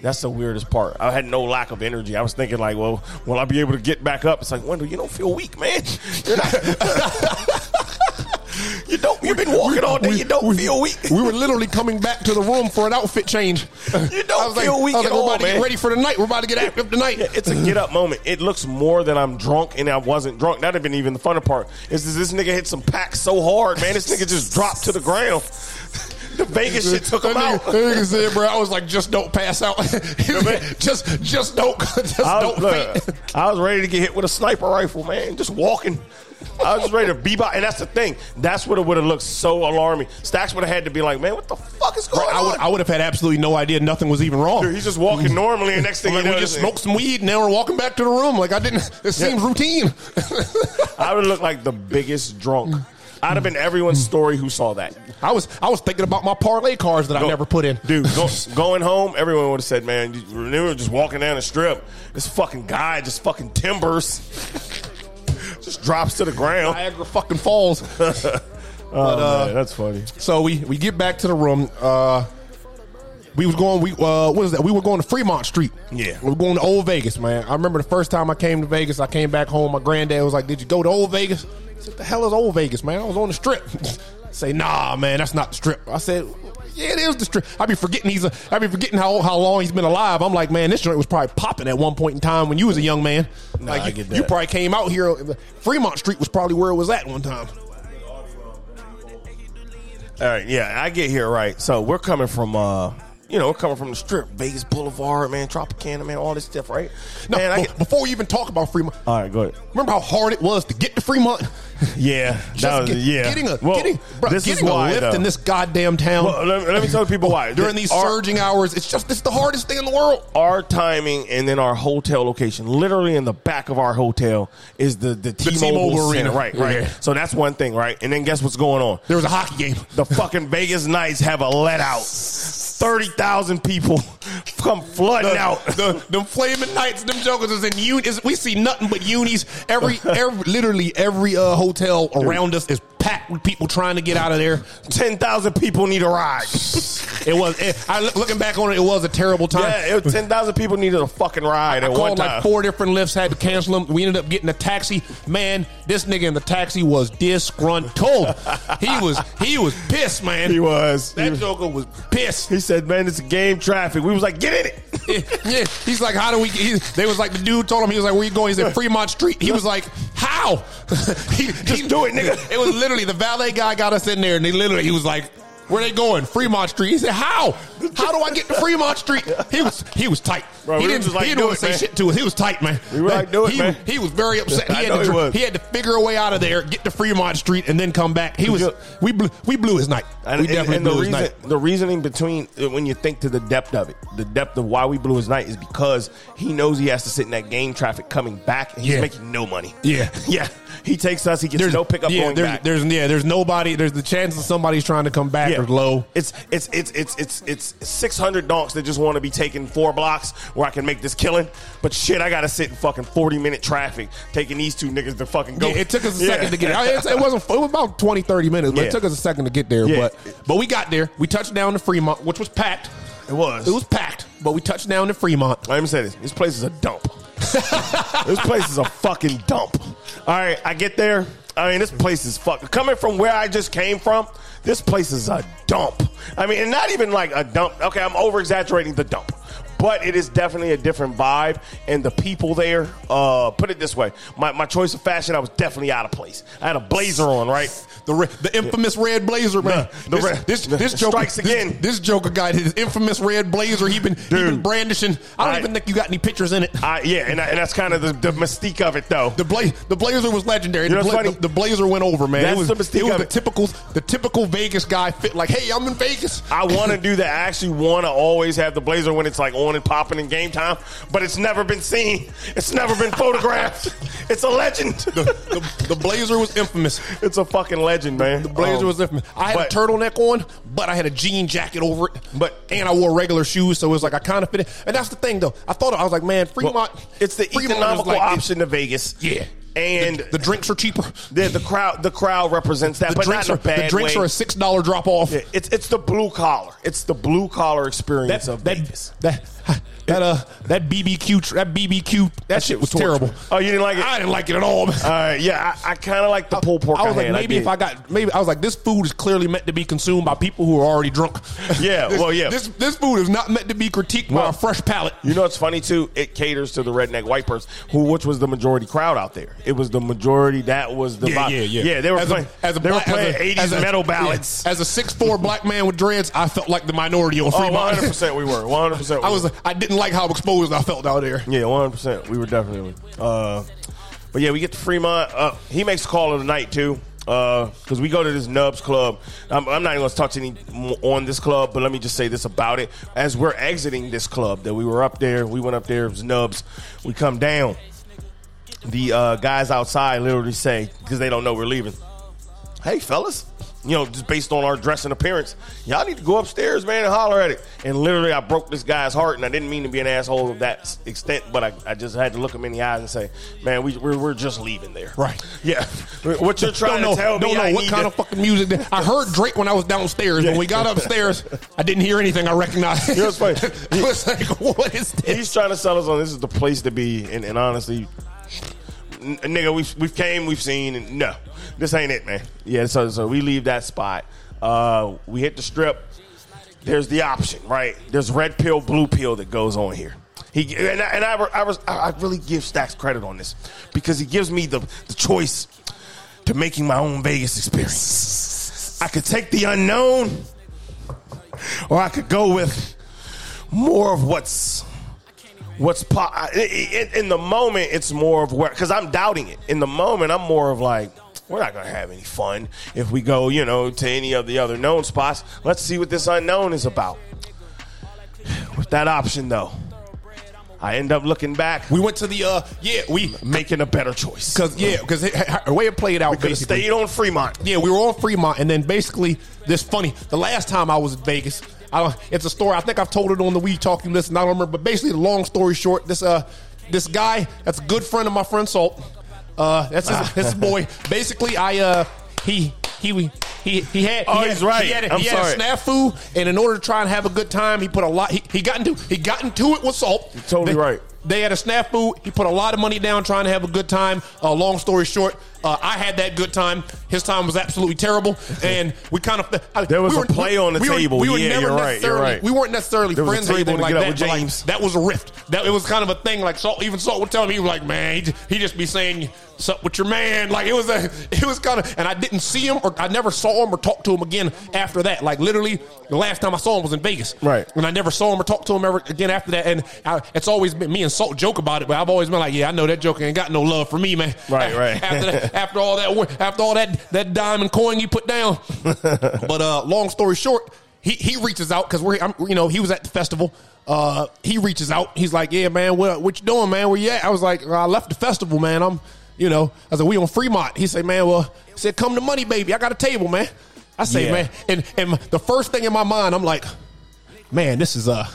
That's the weirdest part. I had no lack of energy. I was thinking like, well, will I be able to get back up? It's like, Wendell, you don't feel weak, man. You're not. you don't. You've been walking all day. You don't feel weak. We were literally coming back to the room for an outfit change. You don't was like, feel weak I was like, we're all, about to get ready for the night. We're about to get active tonight. Yeah, it's a get up moment. It looks more than I'm drunk and I wasn't drunk. That'd have been even the funner part. Is this, this nigga hit some packs so hard, man. This nigga just dropped to the ground. The Vegas shit took him That out. nigga, said, bro, I was like, just don't pass out. just, just don't, just I don't look, I was ready to get hit with a sniper rifle, man. Just walking. I was just ready to be by, and that's the thing. That's what it would have looked so alarming. Stacks would have had to be like, man, what the fuck is going I would, on? I would have had absolutely no idea nothing was even wrong. Dude, he's just walking normally, and next thing Like, you we just smoked some weed and now we're walking back to the room. Like I didn't. It seems routine. I would look like the biggest drunk. I'd have been everyone's story who saw that. I was I was thinking about my parlay cards that I never put in. Dude, go, going home, everyone would have said, man, you, they were just walking down the strip. This fucking guy just fucking timbers. just drops to the ground. Niagara fucking Falls. Oh, man, that's funny. So we we get back to the room. Uh, we was going. We uh, what is that? We were going to Fremont Street. Yeah. we were going to Old Vegas, man. I remember the first time I came to Vegas. I came back home. My granddad was like, "Did you go to Old Vegas?" Said, "The hell is Old Vegas, man? I was on the Strip." Say, "Nah, man, that's not the Strip." I said. Yeah, it is the strip. I be forgetting he's a. I be forgetting how how long he's been alive. I'm like, man, this joint was probably popping at one point in time when you was a young man. Nah, like I you, you probably came out here. Fremont Street was probably where it was at one time. All right, yeah, I get here right. So we're coming from, uh, you know, we're coming from the strip, Vegas Boulevard, man, Tropicana, man, all this stuff, right? No, man, I get. before we even talk about Fremont, All right, go ahead. remember how hard it was to get to Fremont? Yeah, Just that was get- yeah. getting a Well, getting, bro, this getting is a why lift though. in this goddamn town Well, let, me- let me tell people why. during these Our- surging hours. It's just it's the hardest thing in the world. our timing and then our hotel location, literally in the back of our hotel, is the the T-Mobile, T-Mobile Center. Arena. right? Right. Yeah. So that's one thing, right? And then guess what's going on? There was a hockey game. The fucking Vegas Knights have a let out. Thirty thousand people come flooding The, out. the them flaming knights, them jokers is in unis. We see nothing but unis. Every every literally every uh, hotel around us is packed with people trying to get out of there. Ten thousand people need a ride. it was. It, I look- looking back on it, it was a terrible time. Yeah, it ten thousand people needed a fucking ride I at one time. like four different Lyfts, had to cancel them. We ended up getting a taxi. Man, this nigga in the taxi was disgruntled. he was he was pissed, man. He was. That He was- joker was pissed. He said, "Man, it's game traffic." We was like, "Get in it." yeah, he's like, how do we? He, they was like, the dude told him he was like, where you going? He's said Fremont Street. He was like, how? he, Just do it, nigga. It was literally the valet guy got us in there, and they literally he was like. Where they going? Fremont Street. He said, "How? How do I get to Fremont Street?" He was he was tight. Bro, he we didn't, just like, he didn't want it, to say man." shit to us. He was tight, man. We were like, "Do it, he, man." He was very upset. He had, to, he had to figure a way out of there, get to Fremont Street, and then come back. He was we blew we blew his night. And, we definitely and blew the his night. the reasoning between uh, when you think to the depth of it, the depth of why we blew his night is because he knows he has to sit in that game traffic coming back, and he's Yeah. making no money. Yeah. yeah. He takes us. He gets there's, no pickup yeah, going there's, back. There's yeah, there's nobody. There's the chance that somebody's trying to come back Yeah. low. It's it's it's it's it's it's six hundred donks that just want to be taking four blocks where I can make this killing. But shit, I gotta sit in fucking forty minute traffic taking these two niggas to fucking go. Yeah, it took us a Yeah. second to get. It, it wasn't. It was about 20, 30 minutes, but it took us a second to get there. Yeah. But but we got there. We touched down to Fremont, which was packed. It was. It was packed, but we touched down to Fremont. Let me say this: this place is a dump. this place is a fucking dump. All right, I get there. I mean, this place is fuck. Coming from where I just came from, this place is a dump. I mean, and not even like a dump. Okay, I'm over exaggerating the dump. But it is definitely a different vibe, and the people there. Uh, put it this way: my, my choice of fashion, I was definitely out of place. I had a blazer on, right? The re- the infamous red blazer, man. The- the this, red- this, this joker, strikes again. This, Joker guy, his infamous red blazer. He been he been brandishing. I don't I- even think you got any pictures in it. I, yeah, and, I- and that's kind of the, the mystique of it, though. The bla- the blazer was legendary. You know the, the, the blazer went over, man. That's it was, the mystique it was of the it. typical the typical Vegas guy fit like, hey, I'm in Vegas. I want to do that. I actually want to always have the blazer when it's like on and popping in game time, but it's never been seen. It's never been photographed. It's a legend. the, the, the blazer was infamous. it's a fucking legend, man. The blazer Um, was infamous. I had but- a turtleneck on, but I had a jean jacket over it. But- and I wore regular shoes, so it was like I kind of fit it. And that's the thing, though. I thought I was like, man, Fremont. Well, it's the Fremont economical like- option to Vegas. Yeah, and the, the drinks are cheaper. the, the crowd the crowd represents that, The but drinks not are in a bad the drinks way. are a six dollar drop off. Yeah, it's it's the blue collar. It's the blue collar experience That of that, Vegas. that that uh that BBQ that BBQ that, shit was torture. terrible. Oh, you didn't like it? I didn't like it at all. All right, yeah, I, I kind of like the pulled pork. I was like, had. maybe if. I got, maybe I was like, this food is clearly meant to be consumed by people who are already drunk. Yeah, This- well, yeah. This this food is not meant to be critiqued by a fresh palate. You know what's funny too? It caters to the redneck white person, who which was the majority crowd out there. It was the majority. That was the Yeah, yeah, yeah. Yeah, they were As a- playing. as a they were black- as playing a- eighties a- metal yeah. ballads. As a six four black man with dreads, I felt like the minority on Oh, 100 percent we were. One hundred percent. I was, I didn't like how exposed I felt out there. Yeah, one hundred percent. We were definitely. Uh, but yeah, we get to Fremont. Uh, he makes a call of the night too. Because we go to this Nubs club. I'm, I'm not even going to touch any on this club, but let me just say this about it. As we're exiting this club, that we were up there, we went up there, it was Nubs. We come down. The uh, guys outside literally say, because they don't know we're leaving, hey, fellas, you know, just based on our dress and appearance, y'all need to go upstairs, man, and holler at it. And literally, I broke this guy's heart, and I didn't mean to be an asshole of that extent, but I, I just had to look him in the eyes and say, man, we, we're, we're just leaving there. Right. Yeah. What you're trying don't know, to tell don't me, know I what kind to- of fucking music. That, I heard Drake when I was downstairs. When we got upstairs, I didn't hear anything I recognized. You know what's funny? I was like, what is this? He's trying to sell us on this is the place to be, and, and honestly, n- nigga, we've we've came, we've seen, and no, this ain't it, man. Yeah, so so we leave that spot. Uh, we hit the strip. There's the option, right? There's red pill, blue pill that goes on here. He and I, and I, I was I really give Stacks credit on this because he gives me the the choice to making my own Vegas experience. I could take the unknown, or I could go with more of what's what's po- I- i- i- in the moment it's more of where because i'm doubting it. In the moment i'm more of like we're not gonna have any fun if we go you know to any of the other known spots. Let's see what this unknown is about. With that option though i end up looking back We went to the uh, yeah, we making a better choice because yeah, because the way it played out basically. stayed on fremont Yeah, we were on Fremont, and then basically this funny. The last time I was in Vegas, I don't. It's a story. I think I've told it on the We Talk You Listen. I don't remember, but basically, the long story short, this uh, this guy that's a good friend of my friend Salt. Uh, that's his, his boy. Basically, I uh, he he he he had. Oh, he he's had, right. He had, a, I'm he had a snafu, and in order to try and have a good time, he put a lot. He, he got into he got into it with salt. totally They- right. They had a snafu. He put a lot of money down trying to have a good time. Uh, long story short, uh, I had that good time. His time was absolutely terrible, and we kind of I- There was we a play on the we were- table. We were Yeah, never you're right, you're right. we weren't necessarily There friends or anything like that. but, like, that was a rift. That it was kind of a thing. Like Salt, even Salt would tell me, he was like, "Man, he just, he just be saying." What's up with your man? Like it was a, it was kind of, and I didn't see him or I never saw him or talked to him again after that. Like literally, the last time I saw him was in Vegas, Right. And I never saw him or talked to him ever again after that. And I, it's always been me and Salt joke about it, but I've always been like, yeah, I know that joke ain't got no love for me, man. Right, right. After that, after all that, after all that that diamond coin you put down. but uh, long story short, he he reaches out because we're I'm, you know he was at the festival. Uh, he reaches out. He's like, yeah, man, what what you doing, man? Where you at? I was like, I left the festival, man. I'm you know I said we on Fremont. He said, man, well, he said come to money, baby. I got a table, man. I say, Yeah. man, and and the first thing in my mind, I'm like, man, this is uh.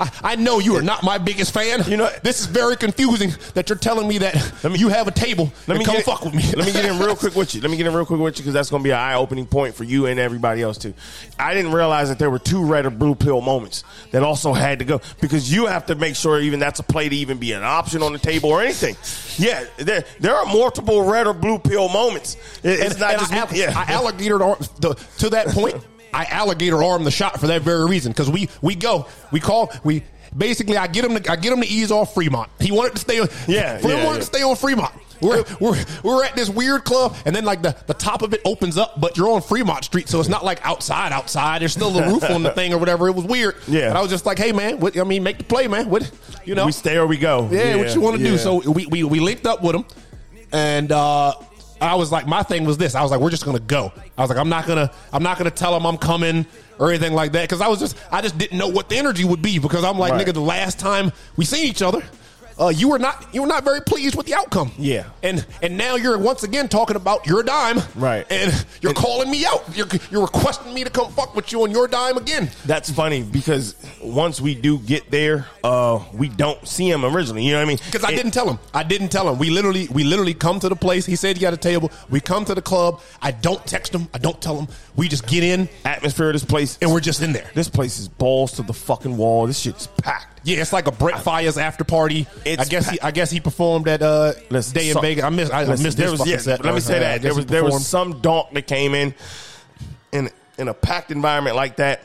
I, I know you are not my biggest fan. You know- this is very confusing that you're telling me that you have a table. Let me come get, fuck with me. Let me get in real quick with you. Let me get in real quick with you because that's going to be an eye opening point for you and everybody else too. I didn't realize that there were two red or blue pill moments that also had to go because you have to make sure even that's a play to even be an option on the table or anything. Yeah, there there are multiple red or blue pill moments. It- it's And- not and just I, me- yeah. I alligator to that point. I alligator arm the shot for that very reason because we we go we call we basically I get him to I get him to ease off Fremont. He wanted to stay on Yeah, Flim yeah, yeah. to stay on Fremont. We're, we're, we're at this weird club, and then like the, the top of it opens up, but you're on Fremont Street, so it's not like outside, outside. There's still a roof on the thing or whatever. It was weird. Yeah. and I was just like, hey man, what, I mean, make the play, man. What you know? we stay or we go. Yeah, what you want to yeah. do? So we, we we linked up with him, and uh, I was like, my thing was this. I was like, we're just gonna go. I was like, I'm not gonna I'm not gonna tell them I'm coming or anything like that because I was just I just didn't know what the energy would be because I'm like, Right. nigga, the last time we seen each other. Uh, you were not you were not very pleased with the outcome. Yeah. and and now you're once again talking about your dime, Right. And you're calling me out. You're you're requesting me to come fuck with you on your dime again. That's funny because once we do get there, uh, we don't see him originally. You know what I mean? Because I It- didn't tell him. I didn't tell him. We literally, we literally come to the place. He said he got a table. We come to the club. I don't text him. I don't tell him. We just get in atmosphere of this place, and we're just in there. This place is balls to the fucking wall. This shit's packed. Yeah, it's like a Brent Faiyaz after party. I guess he. I guess he performed at uh, Listen, Day N Vegas. I missed. I listen, missed this was, yeah, set. Let me say Uh, that there was there was some donk that came in in in a packed environment like that.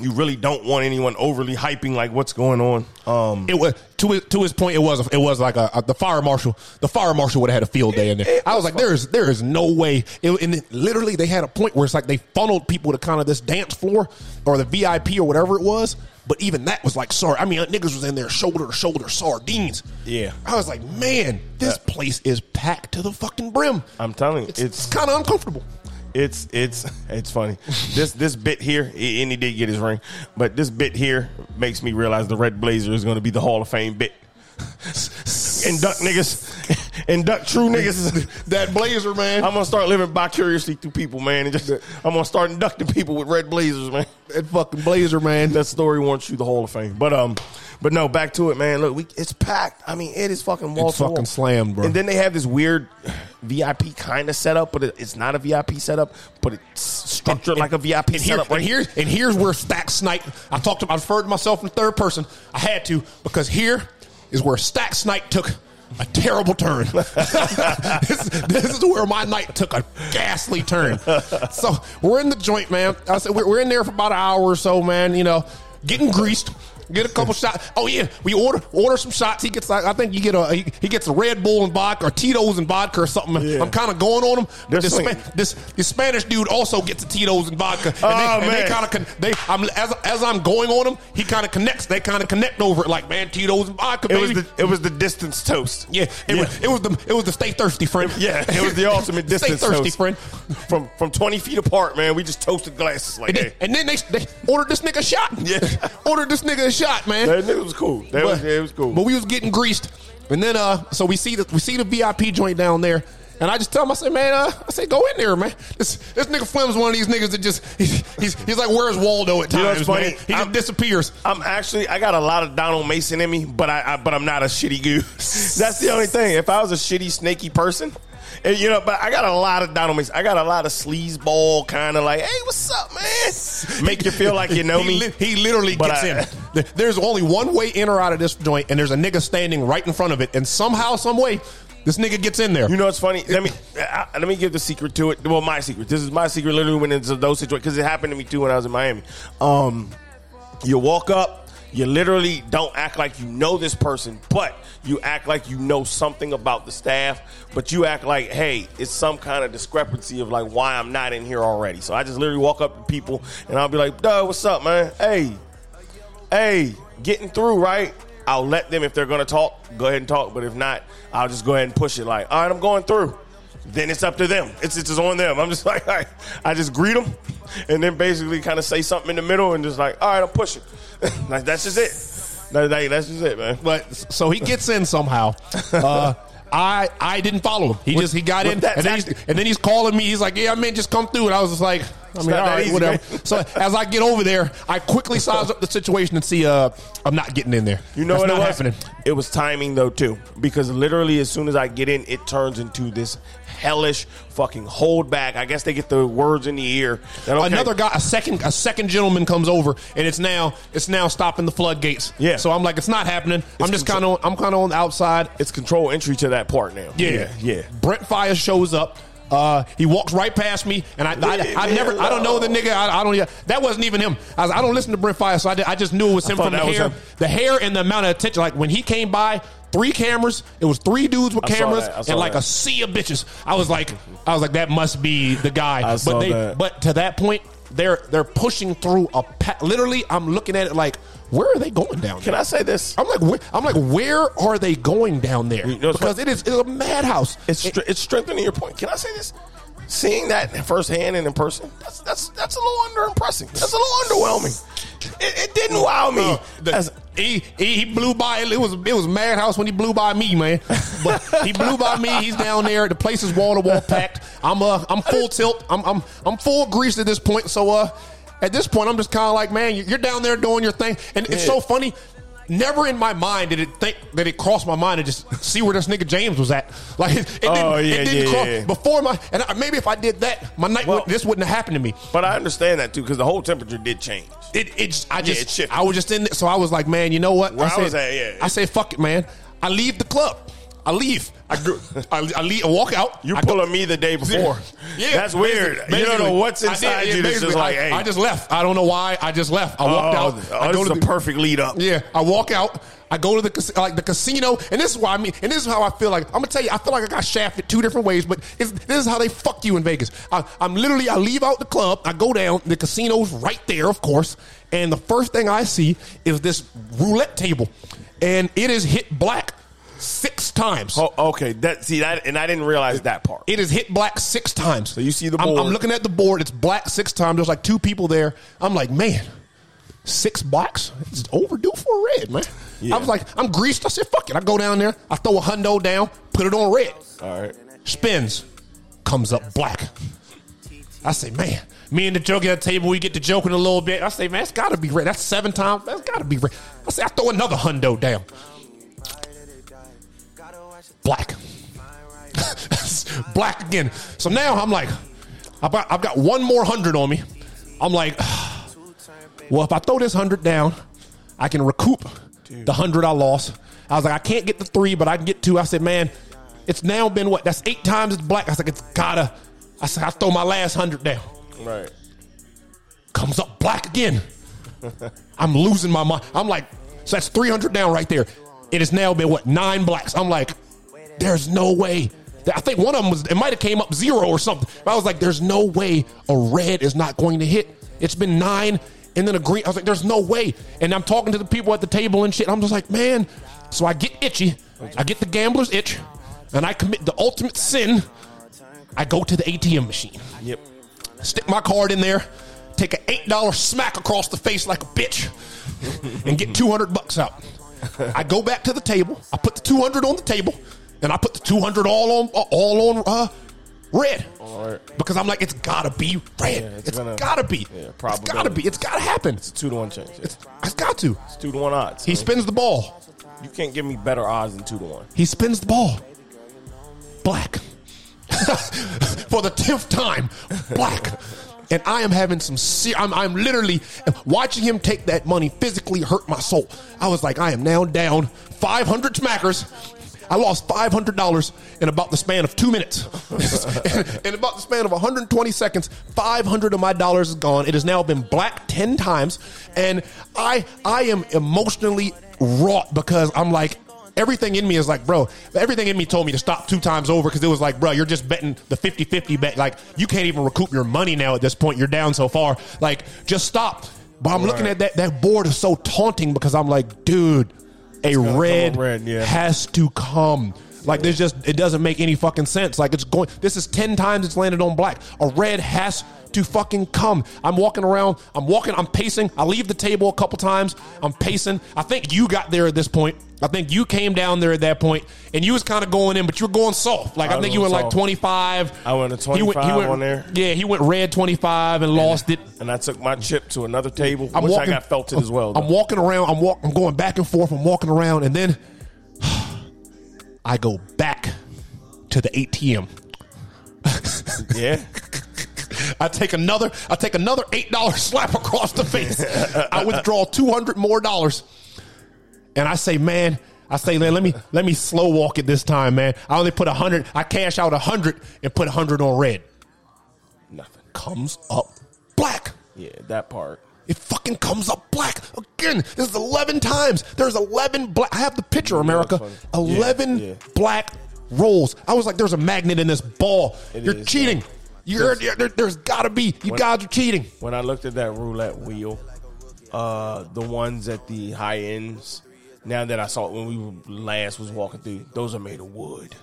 You really don't want anyone overly hyping like what's going on. Um, It was to his, to his point. It was it was like a, a- the fire marshal. The fire marshal would have had a field day in there. I was like, there is there is no way. It, and it- literally, they had a point where it's like they funneled people to kind of this dance floor or the VIP or whatever it was. But even that was like sorry. I mean, niggas was in there shoulder to shoulder sardines. Yeah. I was like, man, this place is packed to the fucking brim. I'm telling you, it's, it's- kind of uncomfortable. It's it's it's funny. this this bit here, and he did get his ring, but this bit here makes me realize the Red Blazer is going to be the Hall of Fame bit. induct niggas, induct true niggas. That blazer, man. I'm gonna start living vicariously through people, man, and just I'm gonna start inducting people with red blazers, man. that fucking blazer, man. That story wants you the Hall of Fame, but um, but no, back to it, man. Look, we it's packed. I mean, it is fucking wall It's to wall. fucking slammed, bro. And then they have this weird VIP kind of setup, but it, it's not a VIP setup, but it's structured like a VIP and, here, setup. and here's and here's where Stack Snipe. I talked to I referred to myself in third person. I had to because here is where Stack Snipe took a terrible turn. this, this is where my night took a ghastly turn. So we're in the joint, man. I said we're, we're in there for about an hour or so, man. You know, getting greased. Get a couple shots. Oh yeah, we order order some shots. He gets, like, I think you get a he, he gets a Red Bull and vodka or Tito's and vodka or something. Yeah. I'm kind of going on him. This. Spa- this this Spanish dude also gets a Tito's and vodka. And Oh, they, they kind of con- they I'm as as I'm going on him, he kind of connects. They kind of connect over it like man, Tito's and vodka. it was the it was the distance toast. yeah, it was it was the it was the stay thirsty friend. Yeah, it was the ultimate distance stay thirsty toast. friend. From from twenty feet apart, man. We just toasted glasses like And then, that. and then they, they ordered this nigga a shot. Yeah. ordered this nigga a shot, man. That nigga was cool. That was, yeah, it was cool. But we was getting greased, and then uh, so we see the we see the VIP joint down there. And I just tell him, I say, man, uh, I say, go in there, man. This this nigga Flim's one of these niggas that just he's he's, he's like, where's Waldo at You know times, man? He I'm- disappears. I'm actually I got a lot of Donald Mason in me, but I, I but I'm not a shitty goose. That's the only thing. If I was a shitty snaky person, And, you know, but I got a lot of Donald Mason. I got a lot of sleazeball kind of like, hey, what's up, man? Make you feel like you know he, me. li- he literally But gets I- in. There's only one way in or out of this joint, and there's a nigga standing right in front of it, and somehow, some way, this nigga gets in there. You know what's funny? Let me I, let me give the secret to it. Well, my secret. This is my secret. Literally, when it's those situations, because it happened to me too when I was in Miami. Um, you walk up. You literally don't act like you know this person, but you act like you know something about the staff. But you act like, hey, it's some kind of discrepancy of like why I'm not in here already. So I just literally walk up to people and I'll be like, "Duh, what's up, man? Hey, hey, getting through, right? I'll let them if they're gonna talk, go ahead and talk. But if not, I'll just go ahead and push it. Like, all right, I'm going through. Then it's up to them. It's it's just on them. I'm just like, all right. I just greet them, and then basically kind of say something in the middle, and just like, all right, I'm pushing. Like that's just it. That- that- that's just it, man. But so he gets in somehow. Uh, I I didn't follow him. He just he got in, and then, he's, and then he's calling me. He's like, "Yeah, I mean, just come through." And I was just like, "I mean, all right, easy, whatever." man. So as I get over there, I quickly size up the situation and see, uh, I'm not getting in there. You know That's what it was? happening. It was timing though too, because literally as soon as I get in, it turns into this hellish fucking hold back. I guess they get the words in the ear. that, okay, Another guy, a second, a second gentleman comes over, and it's now it's now stopping the floodgates. Yeah. So I'm like, it's not happening. I'm just kind of I'm kind of on the outside. It's control entry to that part now. Yeah, yeah. Brent Faiyaz shows up. Uh, he walks right past me, and I, I, I never, I don't know the nigga. I, I don't. That wasn't even him. I, was, I don't listen to Brent Faiyaz, so I, did- I just knew it was him from the hair, the hair, and the amount of attention. Like when he came by, three cameras. It was three dudes with cameras that. I saw and like that. a sea of bitches. I was like, I was like, that must be the guy. But they, that. but to that point, they're they're pushing through a. Pa- literally, I'm looking at it like, where are they going down? There? Can? I say this? I'm like, where, I'm like, where are they going down there? You know because it is it's a madhouse. It's str- it's strengthening your point. Can I say this? Seeing that firsthand and in person, that's that's that's a little under impressing. That's a little underwhelming. It, it didn't wow me. Uh, the- As- he, he blew by. It was it was madhouse when he blew by me, man. But he blew by me. He's down there. The place is wall to wall packed. I'm uh I'm full tilt. I'm I'm I'm full grease at this point. So uh at this point I'm just kind of like, man, you're down there doing your thing, and it's so funny. Never in my mind did it think that it crossed my mind to just see where this nigga James was at. Like it, oh, it didn't, Oh, yeah, it didn't yeah, cross yeah. before my and I, maybe if I did that, my night Well- would, this wouldn't have happened to me. but I understand that too because the whole temperature did change. It, it's I Yeah, just it. I was just in there, so I was like, man, you know what? Where I said, was at, yeah. I said, fuck it, man. I leave the club. I leave. I go, I, I leave. I walk out. You I go- pulling me the day before. Yeah, that's weird. basically- you don't know what's did, inside you. That's basically, just like, I, hey, I just left. I don't know why. I just left. I walked oh, out. oh, I this go is to the the perfect lead up. yeah, I walk out. I go to the like the casino, and this is why I mean, and this is how I feel like. I'm gonna tell you, I feel like I got shafted two different ways, but it's, this is how they fuck you in Vegas. I, I'm literally, I leave out the club, I go down, the casino's right there, of course, and the first thing I see is this roulette table, and it is hit black six times. Oh, okay. That see that, and I didn't realize that part. It is hit black six times. So you see the I'm, I'm looking at the board. It's black six times. There's like two people there. I'm like, man, six blacks? It's overdue for a red, man. Yeah. I was like, I'm greased. I said, fuck it. I go down there. I throw a hundo down, put it on red. All right. Spins, comes up black. I say, man, me and the joke at the table, we get to joking a little bit. I say, man, it's got to be red. That's seven times. That's got to be red. I say, I throw another hundo down. Black. black again. So now I'm like, I've got, I've got one more hundred on me. I'm like, well, if I throw this hundred down, I can recoup the hundred I lost. I was like, I can't get the three, but I can get two. I said, man, it's now been what? That's eight times it's black. I was like, it's gotta. I said, I throw my last hundred down. Right. Comes up black again. I'm losing my mind. I'm like, so that's 300 down right there. It has now been what nine blacks. I'm like, there's no way. I think one of them was. It might have came up zero or something. But I was like, there's no way a red is not going to hit. It's been nine and then a green. I was like, there's no way. And I'm talking to the people at the table and shit. I'm just like, man. So I get itchy. I get the gambler's itch, and I commit the ultimate sin. I go to the ATM machine Yep. stick my card in there, take an eight dollar smack across the face like a bitch, and get two hundred bucks out. I go back to the table. I put the two hundred on the table, and I put the two hundred all on all on uh, red right. because I'm like, it's gotta be red. it's it's gonna- gotta be. yeah, it's gotta be. It's gotta happen. It's two to one change. It's, It's got to. it's two to one odds. He man. spins the ball. You can't give me better odds than two to one. He spins the ball. Black. for the tenth time, black. And I am having some. Ser- I'm, I'm literally watching him take that money physically hurt my soul. I was like, I am now down 500 smackers. I lost five hundred dollars in about the span of two minutes. in about the span of 120 seconds, five hundred of my dollars is gone. It has now been black ten times, and I I am emotionally wrought because I'm like. Everything in me is like, bro, everything in me told me to stop two times over because it was like, bro, you're just betting the 50 50 bet. Like, you can't even recoup your money now at this point. You're down so far. Like, just stop. But I'm looking at that, that board is so taunting because I'm like, dude, a red, red, yeah. has to come. Like there's just it doesn't make any fucking sense. Like it's going. This is ten times it's landed on black. A red has to fucking come. I'm walking around. I'm walking. I'm pacing. I leave the table a couple times. I'm pacing. I think you got there at this point. I think you came down there at that point, and you was kind of going in, but you were going soft. Like I, I think you went going like 25. I went to He 25 he went, on there. Yeah, he went red 25 and lost it. and I took my chip to another table, I'm which walking, I got felted as well. I'm walking around. I'm walk. I'm going back and forth. I'm walking around, and then I go back to the ATM. yeah, I take another. I take another eight dollar slap across the face. I withdraw two hundred more dollars, and I say, man. I say, man, let me let me slow walk it this time, man. I only put a hundred. I cash out a hundred and put a hundred on red. nothing. Comes up black. Yeah, that part. It fucking comes up black again. This is eleven times. There's eleven black. I have the picture, America. funny. Yeah, Eleven yeah. black rolls. I was like, "There's a magnet in this ball. It You're is, cheating. You're- there, there's got to be. You guys are cheating." When I looked at that roulette wheel, uh, the ones at the high ends, now that I saw it when we were last was walking through, those are made of wood.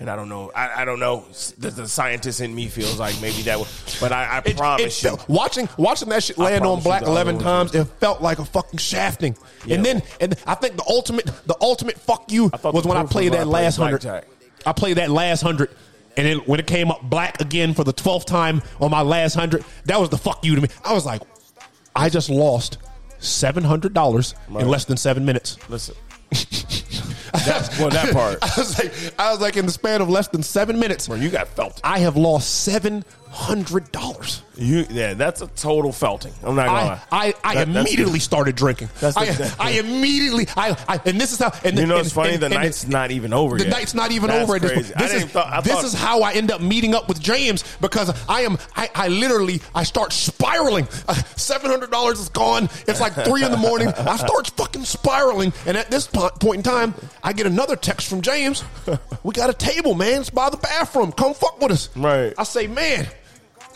And I don't know. I, I don't know. The, the scientist in me feels like maybe that would, but I, I It- promise it you, watching watching that shit land on black eleven times, it felt like a fucking shafting. Yeah. And then and I think the ultimate the ultimate fuck you was when I played that when last hundred. I played that last hundred. And then when it came up black again for the twelfth time on my last hundred, that was the fuck you to me. I was like, I just lost seven hundred dollars in less than seven minutes. listen. That's well, that part. I was like, I was like, in the span of less than seven minutes, Where you got felt. I have lost seven hundred dollars. You yeah, that's a total felting. I'm not gonna I, lie. I, I That- immediately started drinking. That's the- I, that- I immediately, I, I, and this is how, and You know, and, it's funny. and- the and night's not even over The yet. night's not even That's over at this point. This, I is, thought, I this thought, is how I end up meeting up with James because I am, I, I literally, I start spiraling. Uh, $700 is gone. It's like three in the morning. I start fucking spiraling. And at this point in time, I get another text from James. We got a table, man. It's by the bathroom. Come fuck with us. Right. I say, man,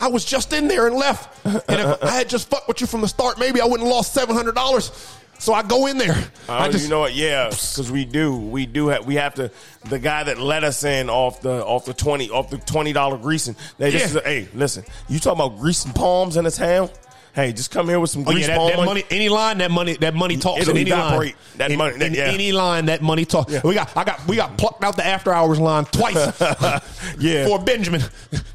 I was just in there and left. And if I had just fucked with you from the start, maybe I wouldn't have lost seven hundred dollars. So I go in there. Oh, I just you know what? Yeah, because we do, we do have, we have to. The guy that let us in off the off the twenty off the twenty dollar greasing. They just, Yeah. hey, listen, you talking about greasing palms in the town? Hey, just come here with some Oh grease yeah, that, that money. money, any line, that money, that money talks It'll in any line. That in, money- in yeah. any line, that money talks. We got, I got, we got plucked out the after hours line twice. Yeah. for Benjamin.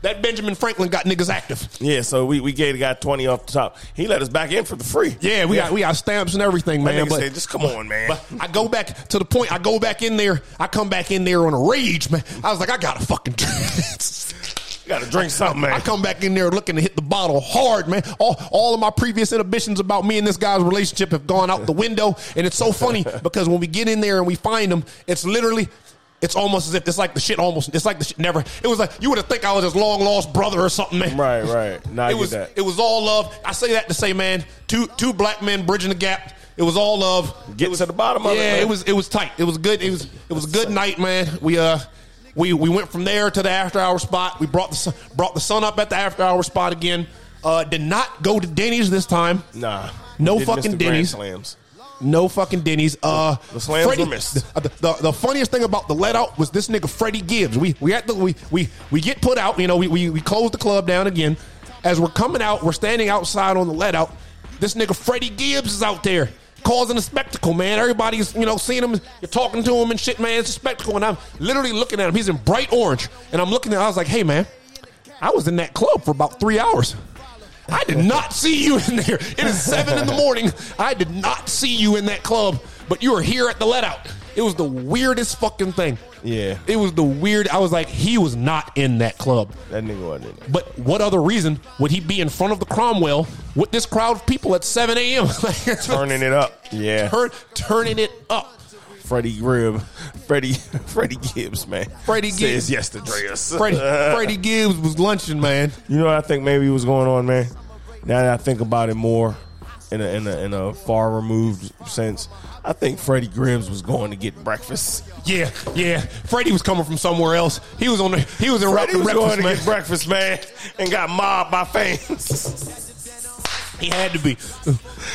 That Benjamin Franklin got niggas active. Yeah, so we, we gave the guy twenty off the top. He let us back in for the free. Yeah, we got we got stamps and everything, man. But, said, just come on, man. but I go back to the point. I go back in there. I come back in there on a rage, man. I was like, I gotta fucking. you got to drink something, man. I come back in there looking to hit the bottle hard, man. All, all of my previous inhibitions about me and this guy's relationship have gone out the window. And it's so funny because when we get in there and we find him, it's literally, it's almost as if it's like the shit almost, it's like the shit never, it was like, you would have think I was his long lost brother or something, man. right, right. Now It was, that. it was all love. I say that to say, man, two, two black men bridging the gap. It was all love. Get to the bottom of it, Yeah, it was, it was tight. It was good. It was, it was a good night, man. We, uh, we, we went from there to the after hour spot. We brought the sun, brought the sun up at the after hour spot again. Uh, did not go to Denny's this time. nah, No We did miss fucking Denny's. Slams. No fucking Denny's. Uh, The slams Freddie- were missed. The, the, the funniest thing about the let out was this nigga Freddie Gibbs. We we had the we we we get put out. You know, we we we close the club down again. As we're coming out, we're standing outside on the let out. This nigga Freddie Gibbs is out there causing a spectacle, man. Everybody's you know seeing him. You're talking to him and shit, man. It's a spectacle, and I'm literally looking at him. He's in bright orange, and I'm looking at. I was like, hey, man, I was in that club for about three hours. I did not see you in there. It is seven in the morning. I did not see you in that club, but you are here at the let out. It was the weirdest fucking thing. Yeah. It was the weird. I was like, he was not in that club. That nigga wasn't in there. But what other reason would he be in front of the Cromwell with this crowd of people at 7 a.m.? Turning it up. Yeah. Turn, turning it up. Freddie Gibbs, Freddie, Freddie Gibbs, man. Freddie says Gibbs. yes to Dreas. Freddie, Freddie Gibbs was lunching, man. You know what I think maybe was going on, man? Now that I think about it more in a, in a, in a far removed sense, I think Freddie Gibbs was going to get breakfast. Yeah, yeah. Freddie was coming from somewhere else. He was on the. He was in Freddie was breakfast, going to man. get breakfast, man, and got mobbed by fans. He had to be.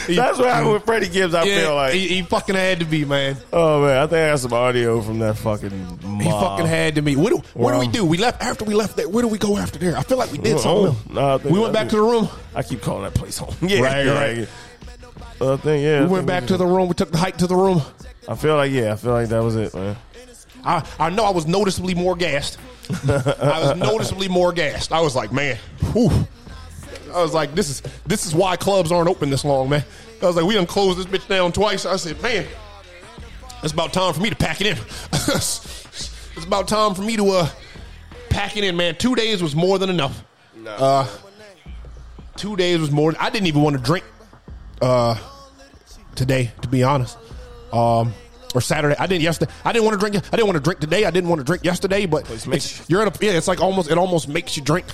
He- That's what happened with Freddie Gibbs. I yeah, feel like. he, he fucking had to be, man. oh man, I think I got some audio from that fucking mob. He fucking had to be. What do, what do we do? We left after we left there. Where do we go after there? I feel like we did something. think- we went back to the room. I keep calling that place home. Yeah, Right, yeah, right. Yeah. I think yeah. We went back to the room. We took the hike to the room. I feel like yeah. I feel like that was it, man. I, I know I was noticeably more gassed. I was noticeably more gassed. I was like, man, whew. I was like, this is this is why clubs aren't open this long, man. I was like, we done closed this bitch down twice. I said, man, it's about time for me to pack it in. it's about time for me to uh pack it in, man. Two days was more than enough. Uh, two days was more. I didn't even want to drink uh today, to be honest. Um, or Saturday. I didn't yesterday. I didn't want to drink. I didn't want to drink today. I didn't want to drink yesterday. But It's you're in a yeah. It's like almost. It almost makes you drink.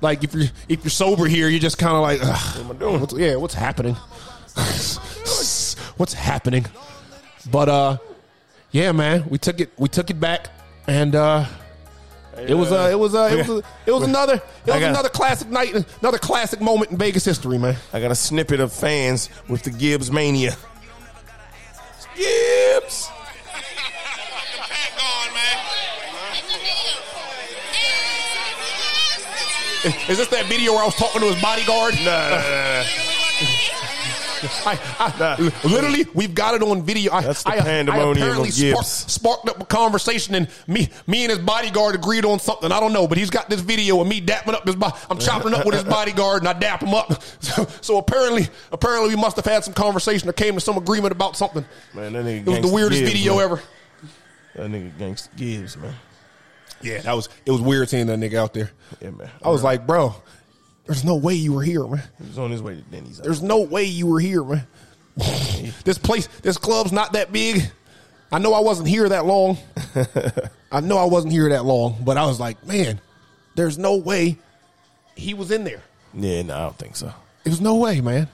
Like if you're if you're sober here, you're just kind of like, Ugh, am I doing? What's, yeah, what's happening? what's happening? But uh, yeah, man, we took it. We took it back, and uh, it was uh, it was uh, it was uh, it was another it was got- another classic night, another classic moment in Vegas history, man. I got a snippet of fans with the Gibbs mania. Gibbs. Is this that video where I was talking to his bodyguard? Nah, nah, nah, nah. I, I, literally, we've got it on video. I, That's the I, pandemonium I apparently Gibbs. sparked, sparked up a conversation, and me, me and his bodyguard agreed on something. I don't know, but he's got this video of me dapping up his. Bo- I'm chopping up with his bodyguard, and I dap him up. So, so apparently, apparently, we must have had some conversation or came to some agreement about something. Man, that nigga It was the weirdest Gibbs, video man. ever. That nigga Gangsta Gibbs, man. Yeah, that was. It was weird seeing that nigga out there. Yeah, man. I was like, bro, there's no way you were here, man. he was on his way to Denny's. There's no way you were here, man. this place, this club's not that big. I know I wasn't here that long. I know I wasn't here that long, but I was like, man, there's no way he was in there. yeah, no, I don't think so. There's no way, man.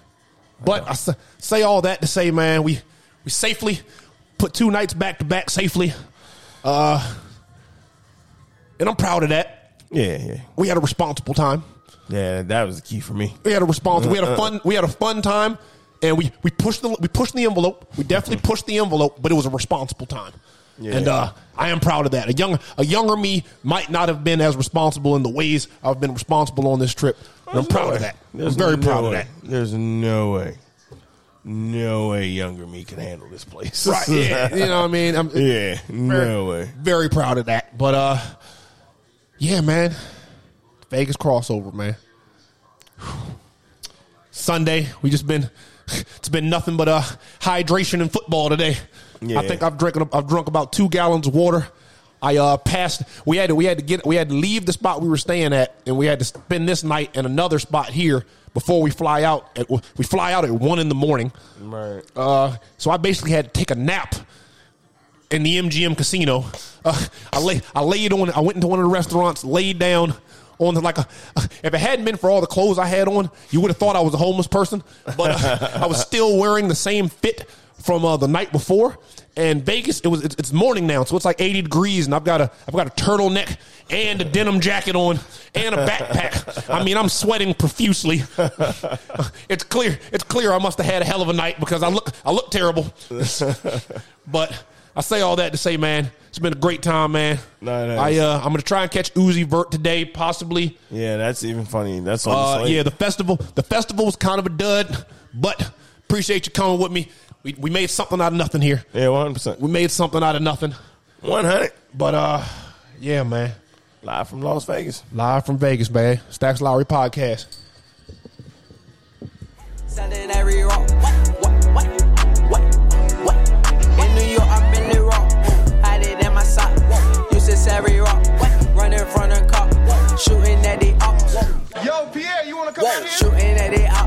But I sa- say all that to say, man, we we safely put two nights back to back safely, uh, and I'm proud of that. Yeah, yeah, We had a responsible time. Yeah. That was the key for me. We had a response. We had a fun. We had a fun time, and we we pushed the we pushed the envelope. We definitely pushed the envelope, but it was a responsible time. Yeah. And uh, I am proud of that. A young a younger me might not have been as responsible in the ways I've been responsible on this trip. And I'm no proud of that. There's I'm very no proud of way. that. There's no way, no way younger me can handle this place. Right? Yeah. you know what I mean? I'm yeah, no way. very proud of that. But uh, yeah, man, Vegas crossover, man. Sunday, we just been. It's been nothing but uh hydration and football today. Yeah. I think I've drank I've drunk about two gallons of water. I uh passed. We had to we had to get we had to leave the spot we were staying at, and we had to spend this night in another spot here before we fly out. At, we fly out at one in the morning. Right. Uh, so I basically had to take a nap in the MGM casino. Uh, I lay, I laid on. I went into one of the restaurants, laid down on like a. If it hadn't been for all the clothes I had on, you would have thought I was a homeless person. But uh, I was still wearing the same fit from uh, the night before. And Vegas, it was it's, it's morning now, so it's like 80 degrees, and I've got a I've got a turtleneck and a denim jacket on and a backpack. I mean, I'm sweating profusely. it's clear. It's clear. I must have had a hell of a night because I look I look terrible. but I say all that to say, man, it's been a great time, man. No, no, I uh, I'm gonna try and catch Uzi Vert today, possibly. Yeah, that's even funny. That's on Uh, yeah, the festival. The festival was kind of a dud, but appreciate you coming with me. We we made something out of nothing here. yeah, one hundred percent. We made something out of nothing. One hundred. But uh, yeah, man. Live from Las Vegas. Live from Vegas, man. Stacks Lowry podcast. Selling every rock, Whoa, shooting at it